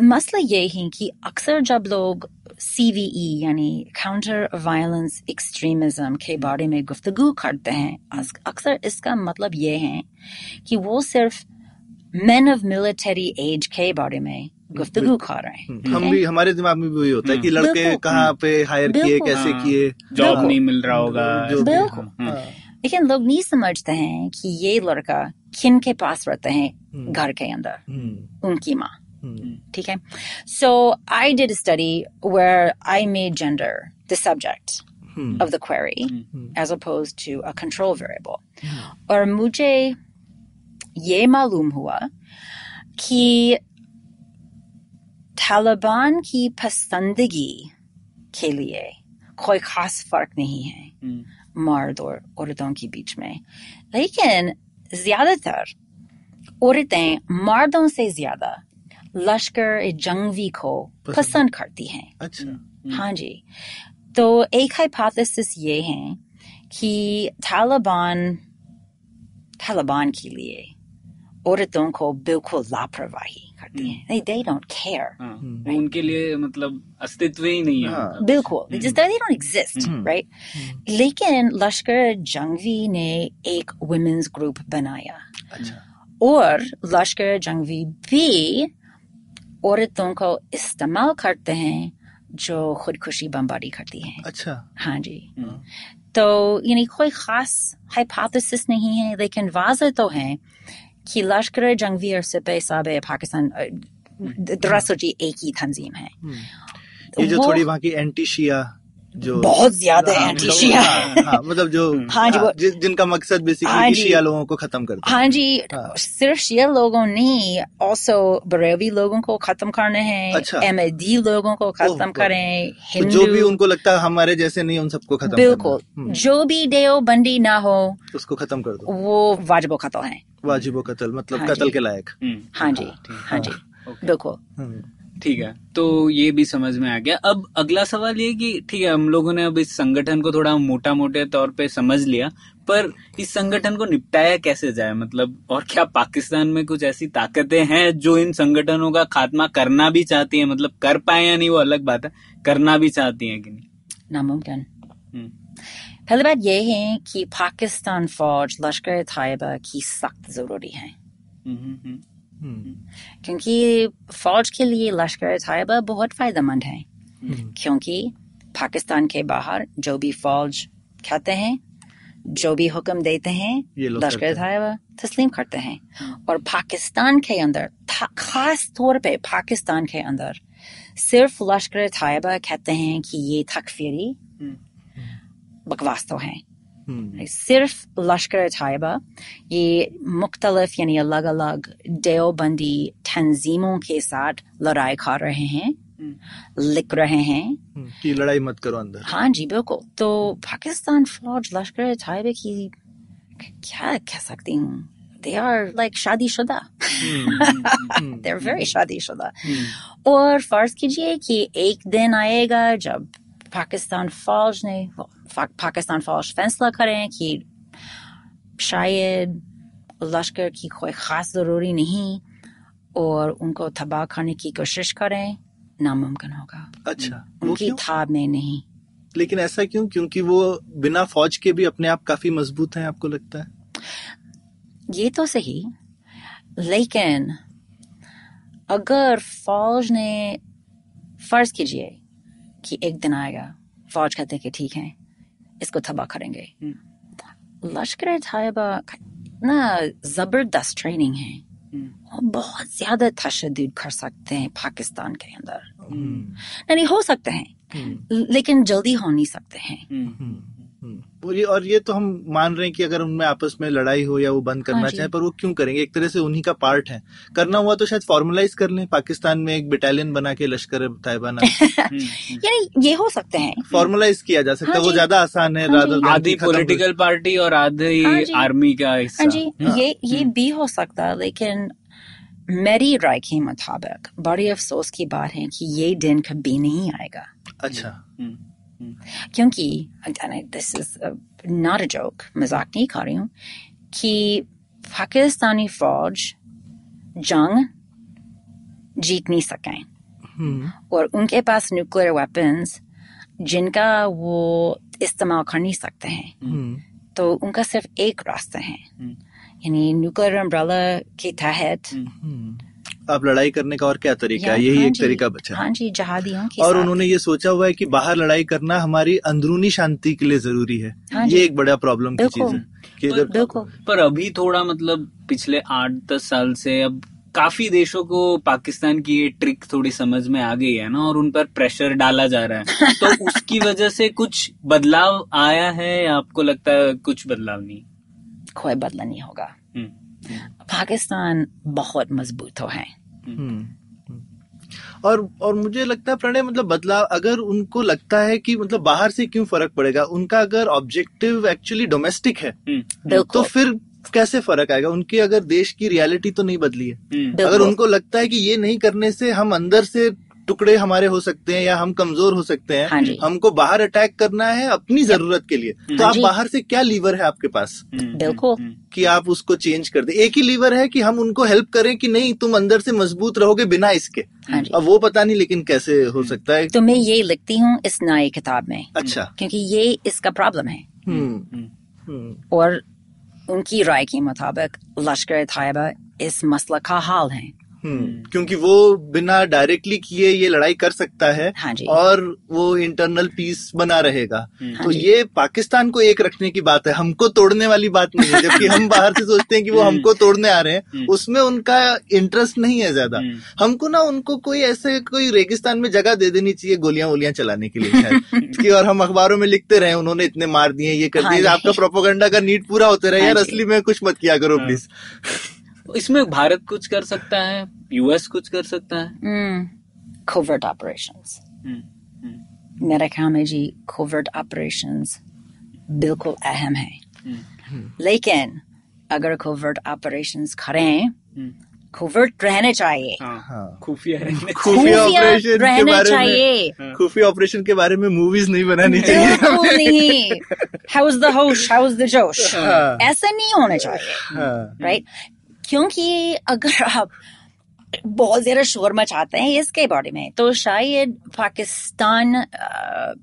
मसला ये है कि अक्सर जब लोग CVE यानी काउंटर वायलेंस एक्सट्रीमिज्म के बारे में गुफ्तगू करते हैं अक्सर इसका मतलब ये है कि वो सिर्फ़ मैन ऑफ़ मिलिट्री एज के बारे में गुफ्तगू कर रहे हैं हम भी हमारे दिमाग में भी वही होता है कि लड़के। कहाँ पे हायर किए कैसे हाँ। किए जॉब नहीं मिल रहा होगा बिल्कुल। हाँ। हाँ। लेकिन लोग नहीं समझते हैं कि ये लड़का किन के पास रहते हैं हम्म। घर के अंदर हम्म, उनकी माँ हम्म, ठीक है so I did a study where I made gender the subject hmm, of the query hmm. as opposed to a control variable. और मुझे ये मालूम हुआ कि तालिबान की पसंदगी के लिए कोई खास फ़र्क नहीं है हम्म। मर्द और औरतों के बीच में लेकिन ज़्यादातर औरतें मर्दों से ज़्यादा लश्कर जंगवी को पसंद- पसंद करती हैं। अच्छा। हाँ जी। तो एक हाइपोथेसिस ये है कि तालिबान तालिबान के लिए औरतों को बिल्कुल लापरवाही करती हैं। They, they don't care हाँ, उनके लिए मतलब अस्तित्व ही नहीं है हाँ। बिल्कुल। They don't exist right? लेकिन लश्कर जंगवी ने एक वुमेन्स ग्रुप बनाया। अच्छा। और लश्कर जंगवी भी औरतों को इस्तेमाल करते हैं जो खुदकुशी बमबारी करती हैं। अच्छा। हाँ जी। हम्म। तो यानी कोई खास हाइपोथेसिस नहीं है लेकिन वाज तो है कि लश्कर जंगवी और सिपह साब पाकिस्तान दरअसल जी एक ही तंजीम है। ये जो थोड़ी वहाँ की एंटी शिया जो बहुत ज़्यादा हाँ, एंटी मतलब- शिया हाँ, हाँ, मतलब जो हाँ जी, वो- जि- जिनका मकसद हाँ बेसिकली जी। शिया लोगों को खत्म कर हाँ जी हाँ। सिर्फ़ शिया लोगों नहीं also बरेवी लोगों को खत्म करने हैं अच्छा। एमएडी लोगों को खत्म करें तो हिंदू जो भी उनको लगता है हमारे जैसे नहीं उन सबको खत्म बिल्कुल। हम्म, जो भी देव बंदी ना हो उसको खत्म कर दो। वो वाजिबो कत्ल है। वाजिबो कतल मतलब कतल के लायक। हाँ जी हाँ। जी। बिल्कुल। हम्म, ठीक है तो ये भी समझ में आ गया। अब अगला सवाल ये कि ठीक है हम लोगों ने अब इस संगठन को थोड़ा मोटा मोटे तौर पे समझ लिया पर इस संगठन को निपटाया कैसे जाए? मतलब और क्या पाकिस्तान में कुछ ऐसी ताकतें हैं जो इन संगठनों का खात्मा करना भी चाहती है? मतलब कर पाए या नहीं वो अलग बात है करना भी चाहती है कि नहीं? नामुमकिन हम्म, पहली बात यह है कि पाकिस्तान फौज लश्कर तैयबा की सख्त ज़रूरी है। हम्म, हम्म, क्योंकि फौज के लिए लश्कर तैयबा बहुत फ़ायदेमंद है। हम्म, क्योंकि पाकिस्तान के बाहर जो भी फौज कहते हैं जो भी हुक्म देते हैं लश्कर। तैयबा तस्लीम करते हैं। और पाकिस्तान के अंदर खास तौर पे पाकिस्तान के अंदर सिर्फ़ लश्कर तैयबा कहते हैं कि ये तकफीरी हम्म, बकवास तो है। हम्म, सिर्फ़ लश्कर तैयबा ये मुख्तलिफ़ यानी अलग अलग देवबंदी तंजीमों के साथ लड़ाई खा रहे हैं लिख रहे हैं कि लड़ाई मत करो अंदर हाँ जी बिल्कुल तो पाकिस्तान फौज लश्कर तैयबा की क्या कह सकती हूँ दे आर लाइक शादी शुदा दे आर वेरी शादी शुदा और फ़र्ज़ कीजिए कि एक दिन आएगा जब पाकिस्तान फौज ने पाकिस्तान फौज फैसला करें कि शायद लश्कर की कोई खास ज़रूरी नहीं और उनको तबाह करने की कोशिश करें नामुमकिन होगा अच्छा उनकी थाब में नहीं लेकिन ऐसा क्यों क्योंकि वो बिना फौज के भी अपने आप काफ़ी मज़बूत हैं आपको लगता है ये तो सही लेकिन अगर फौज ने फ़र्ज़ कीजिए कि एक दिन आएगा फौज कहते हैं कि ठीक है इसको तबाह करेंगे। लश्कर तैयबा ना इतना ज़बरदस्त ट्रेनिंग है। वो बहुत ज़्यादा तशद कर सकते हैं पाकिस्तान के अंदर। हम्म, नहीं हो सकते हैं हम्म, लेकिन जल्दी हो नहीं सकते हैं। हम्म, हम्म। और ये और ये तो हम मान रहे हैं कि अगर उनमें आपस में लड़ाई हो या वो बंद करना हाँ। चाहे पर वो क्यों करेंगे? एक तरह से उन्हीं का पार्ट है। करना हुआ तो शायद फॉर्मुलाइज कर लें। पाकिस्तान में एक बटालियन बना के लश्कर तैयबा नाम यानी ये हो सकते हैं। फॉर्मुलाइज किया जा सकता है। हाँ वो ज़्यादा आसान है हाँ आधी हो- पॉलिटिकल पार्टी और आधी हाँ आर्मी का हाँ जी। ये ये भी हो सकता है लेकिन मेरी राय के मुताबिक बड़ी अफसोस की बात है कि ये दिन कभी नहीं आएगा। अच्छा। हम्म, क्योंकि this is not a joke मज़ाक नहीं कर रही हूँ कि पाकिस्तानी फौज जंग जीत नहीं सकें हम्म, और उनके पास न्यूक्लियर वेपन्स जिनका वो इस्तेमाल कर नहीं सकते हैं हम्म, तो उनका सिर्फ़ एक रास्ता है हम्म। यानी न्यूक्लियर अम्ब्रेला के तहत हम्म। आप लड़ाई करने का और क्या तरीका है? यही हाँ एक तरीका बचा। है हाँ जी जहादियों के और उन्होंने ये सोचा हुआ है कि बाहर लड़ाई करना हमारी अंदरूनी शांति के लिए ज़रूरी है। हाँ ये एक बड़ा प्रॉब्लम की चीज़ है कि बिल्कुल पर अभी थोड़ा मतलब पिछले आठ दस साल से अब काफ़ी देशों को पाकिस्तान की ये ट्रिक थोड़ी समझ में आ गई है ना और उन पर प्रेशर डाला जा रहा है। तो उसकी वजह से कुछ बदलाव आया है या आपको लगता है कुछ बदलाव नहीं? कोई बदला नहीं होगा। हम्म, पाकिस्तान बहुत मज़बूत हो है। हम्म, हम्म। और और मुझे लगता है प्रणय मतलब बदलाव अगर उनको लगता है कि मतलब बाहर से क्यों फ़र्क पड़ेगा उनका अगर ऑब्जेक्टिव एक्चुअली डोमेस्टिक है हम्म, तो फिर कैसे फ़र्क आएगा? उनकी अगर देश की रियलिटी तो नहीं बदली है। हम्म, अगर उनको लगता है कि ये नहीं करने से हम अंदर से टुकड़े हमारे हो सकते हैं या हम कमज़ोर हो सकते हैं हाँ हमको बाहर अटैक करना है अपनी ज़रूरत के लिए। तो हाँ आप बाहर से क्या लीवर है आपके पास? हम्म, बिल्कुल। हम्म, कि आप उसको चेंज कर दे। एक ही लीवर है कि हम उनको हेल्प करें कि नहीं तुम अंदर से मज़बूत रहोगे बिना इसके। हाँ अब वो पता नहीं लेकिन कैसे हो सकता है। तो मैं ये लिखती हूँ इस नए किताब में। अच्छा। क्योंकि ये इसका प्रॉब्लम है। और उनकी राय के मुताबिक लश्कर तैयबा इस मसला का हाल है। क्योंकि वो बिना डायरेक्टली किए ये लड़ाई कर सकता है हाँ जी। और वो इंटरनल पीस बना रहेगा। हम्म। तो ये पाकिस्तान को एक रखने की बात है। हमको तोड़ने वाली बात नहीं है। जबकि हम बाहर से सोचते हैं कि वो हमको तोड़ने आ रहे हैं। हम्म। उसमें उनका इंटरेस्ट नहीं है ज़्यादा। हम्म। हमको ना उनको कोई ऐसे कोई रेगिस्तान में जगह दे देनी चाहिए गोलियाँ वोलियाँ चलाने के लिए कि और हम अखबारों में लिखते रहे उन्होंने इतने मार दिए ये कर हाँ दिए। आपका प्रोपोगंडा का नीड पूरा होते रहे। हाँ यार असली में कुछ मत किया करो हाँ। प्लीज़ इसमें भारत कुछ कर सकता है यूएस कुछ कर सकता है। कोवर्ट ऑपरेशंस मेरे ख्याल में जी कोवर्ट ऑपरेशंस बिल्कुल अहम है। हम्म, लेकिन अगर कोवर्ट ऑपरेशंस करें कोवर्ट रहने चाहिए। हाँ। हाँ। खुफिया रहने ऑपरेशन रहने चाहिए। खुफिया ऑपरेशन के बारे में मूवीज़ नहीं बनानी चाहिए नहीं। हाउस द होश हाउस द जोश? हाँ। ऐसा नहीं होना चाहिए। हाँ, राइट क्योंकि अगर आप बहुत ज़्यादा शोर मचाते हैं इसके बारे में तो शायद पाकिस्तान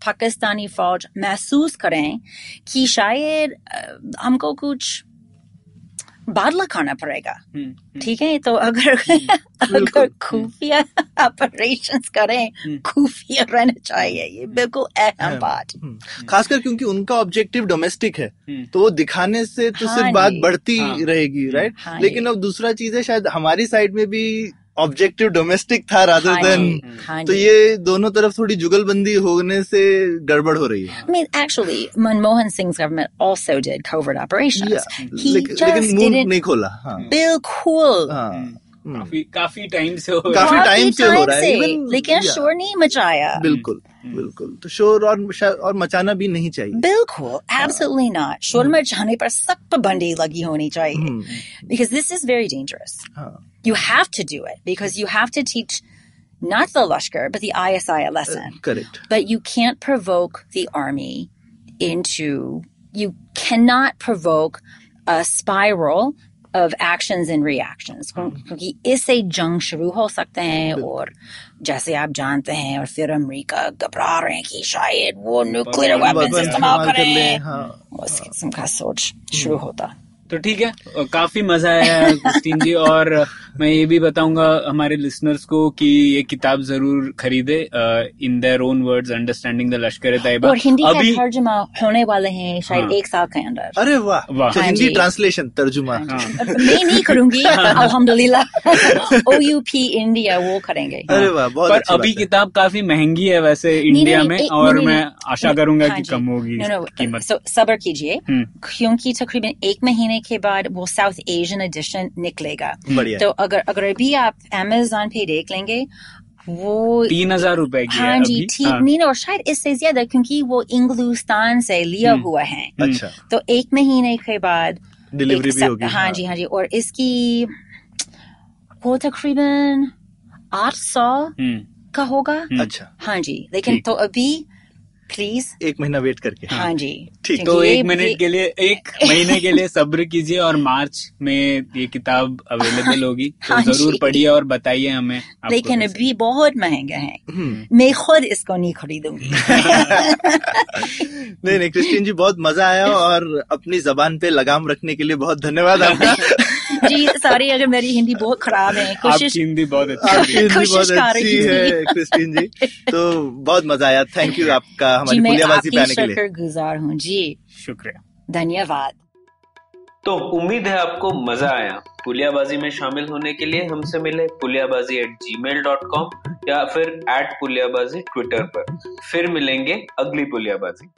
पाकिस्तानी फौज महसूस करें कि शायद हमको कुछ बादला खाना पड़ेगा। हम्म, ठीक है तो अगर अगर खुफिया ऑपरेशन करें खुफिया रहना चाहिए ये बिल्कुल अहम बात। हम्म। खासकर क्योंकि उनका ऑब्जेक्टिव डोमेस्टिक है हम्म। तो वो दिखाने से तो हाँ सिर्फ़ बात बढ़ती हाँ। रहेगी राइट हाँ लेकिन अब दूसरा चीज़ है शायद हमारी साइड में भी ऑब्जेक्टिव डोमेस्टिक था रादर हाँ देन हाँ तो ये दोनों तरफ़ थोड़ी जुगलबंदी होने से गड़बड़ हो रही है। I mean, actually, Manmohan Singh's government also did covert operations. Yeah, He लेकिन just लेकिन मुँह didn't. नहीं खोला हाँ। बिल्कुल। हाँ काफ़ी काफ़ी टाइम से हो रहा काफ़ी है काफ़ी से हो रहा है, लेकिन शोर नहीं मचाया। बिल्कुल बिल्कुल। तो शोर और और मचाना भी नहीं चाहिए। बिल्कुल absolutely not शोर मचाने पर सख्त पाबंदी लगी होनी चाहिए। Because this is very dangerous हाँ। you have to do it because you have to teach not the Lashkar but the ISI a lesson correct but you can't provoke the army into you cannot provoke a spiral of actions and reactions क्योंकि इससे जंग शुरू हो सकते हैं और जैसे आप जानते हैं और फिर अमेरिका घबरा रहे हैं कि शायद वो न्यूक्लियर वेपन्स weapons इस्तेमाल इस्तेमाल कर करें लें, हाँ। उस किस्म का सोच शुरू होता तो ठीक है काफ़ी मज़ा आया क्रिस्टीन जी और मैं ये भी बताऊँगा हमारे लिसनर्स को कि ये किताब ज़रूर खरीदे in their own words understanding the Lashkar Taiba. और हिंदी का अभी तर्जुमा होने वाले हैं शायद हाँ। एक साल के अंदर। अरे वाह वाह। तो हाँ हिंदी ट्रांसलेशन तर्जुमा। हाँ। मैं नहीं करूँगी अल्हम्दुलिल्लाह। ओ यू पी इंडिया वो करेंगे। अरे वाह बहुत पर अभी किताब काफ़ी महँगी है वैसे इंडिया में और मैं आशा करूँगा हाँ कि कम होगी कीमत। सब्र कीजिए हम्म। क्योंकि तकरीबन एक महीने के बाद वो साउथ एशियन एडिशन निकलेगा। तो अगर अगर अभी आप अमेजोन पे देख लेंगे वो तीन हज़ार रुपए की हाँ जी ठीक हाँ। नहीं और शायद इससे ज़्यादा क्योंकि वो इंग्लिस्तान से लिया हम्म। हुआ है। अच्छा। तो एक महीने के बाद डिलीवरी भी होगी हाँ जी हाँ जी और इसकी वो तकरीबन आठ सौ हम्म, का होगा। हम्म। अच्छा। हाँ जी लेकिन तो अभी प्लीज़ एक महीना वेट करके। हाँ जी। ठीक, तो एक मिनट के लिए एक महीने के लिए सब्र कीजिए और मार्च में ये किताब अवेलेबल होगी तो हाँ ज़रूर पढ़िए और बताइए हमें लेकिन अभी बहुत महँगा है। हम्म। मैं खुद इसको नहीं खरीदूँगी। नहीं नहीं क्रिस्टीन जी बहुत मज़ा आया और अपनी जबान पे लगाम रखने के लिए बहुत धन्यवाद आपका। जी सॉरी अगर मेरी हिंदी बहुत खराब है कोशिश हिंदी बहुत अच्छी है। हिंदी कोशिश बहुत कर अच्छी रही है क्रिस्टीन जी। तो बहुत मज़ा आया। थैंक यू आपका हमारी पुलियाबाजी पे आने के लिए। शक्र गुजार हूँ जी। शुक्रिया। धन्यवाद। तो उम्मीद है आपको मज़ा आया। पुलियाबाजी में शामिल होने के लिए हमसे मिले Puliyabaazi at gmail dot com या फिर एट पुलियाबाजी ट्विटर पर। फिर मिलेंगे अगली पुलियाबाजी।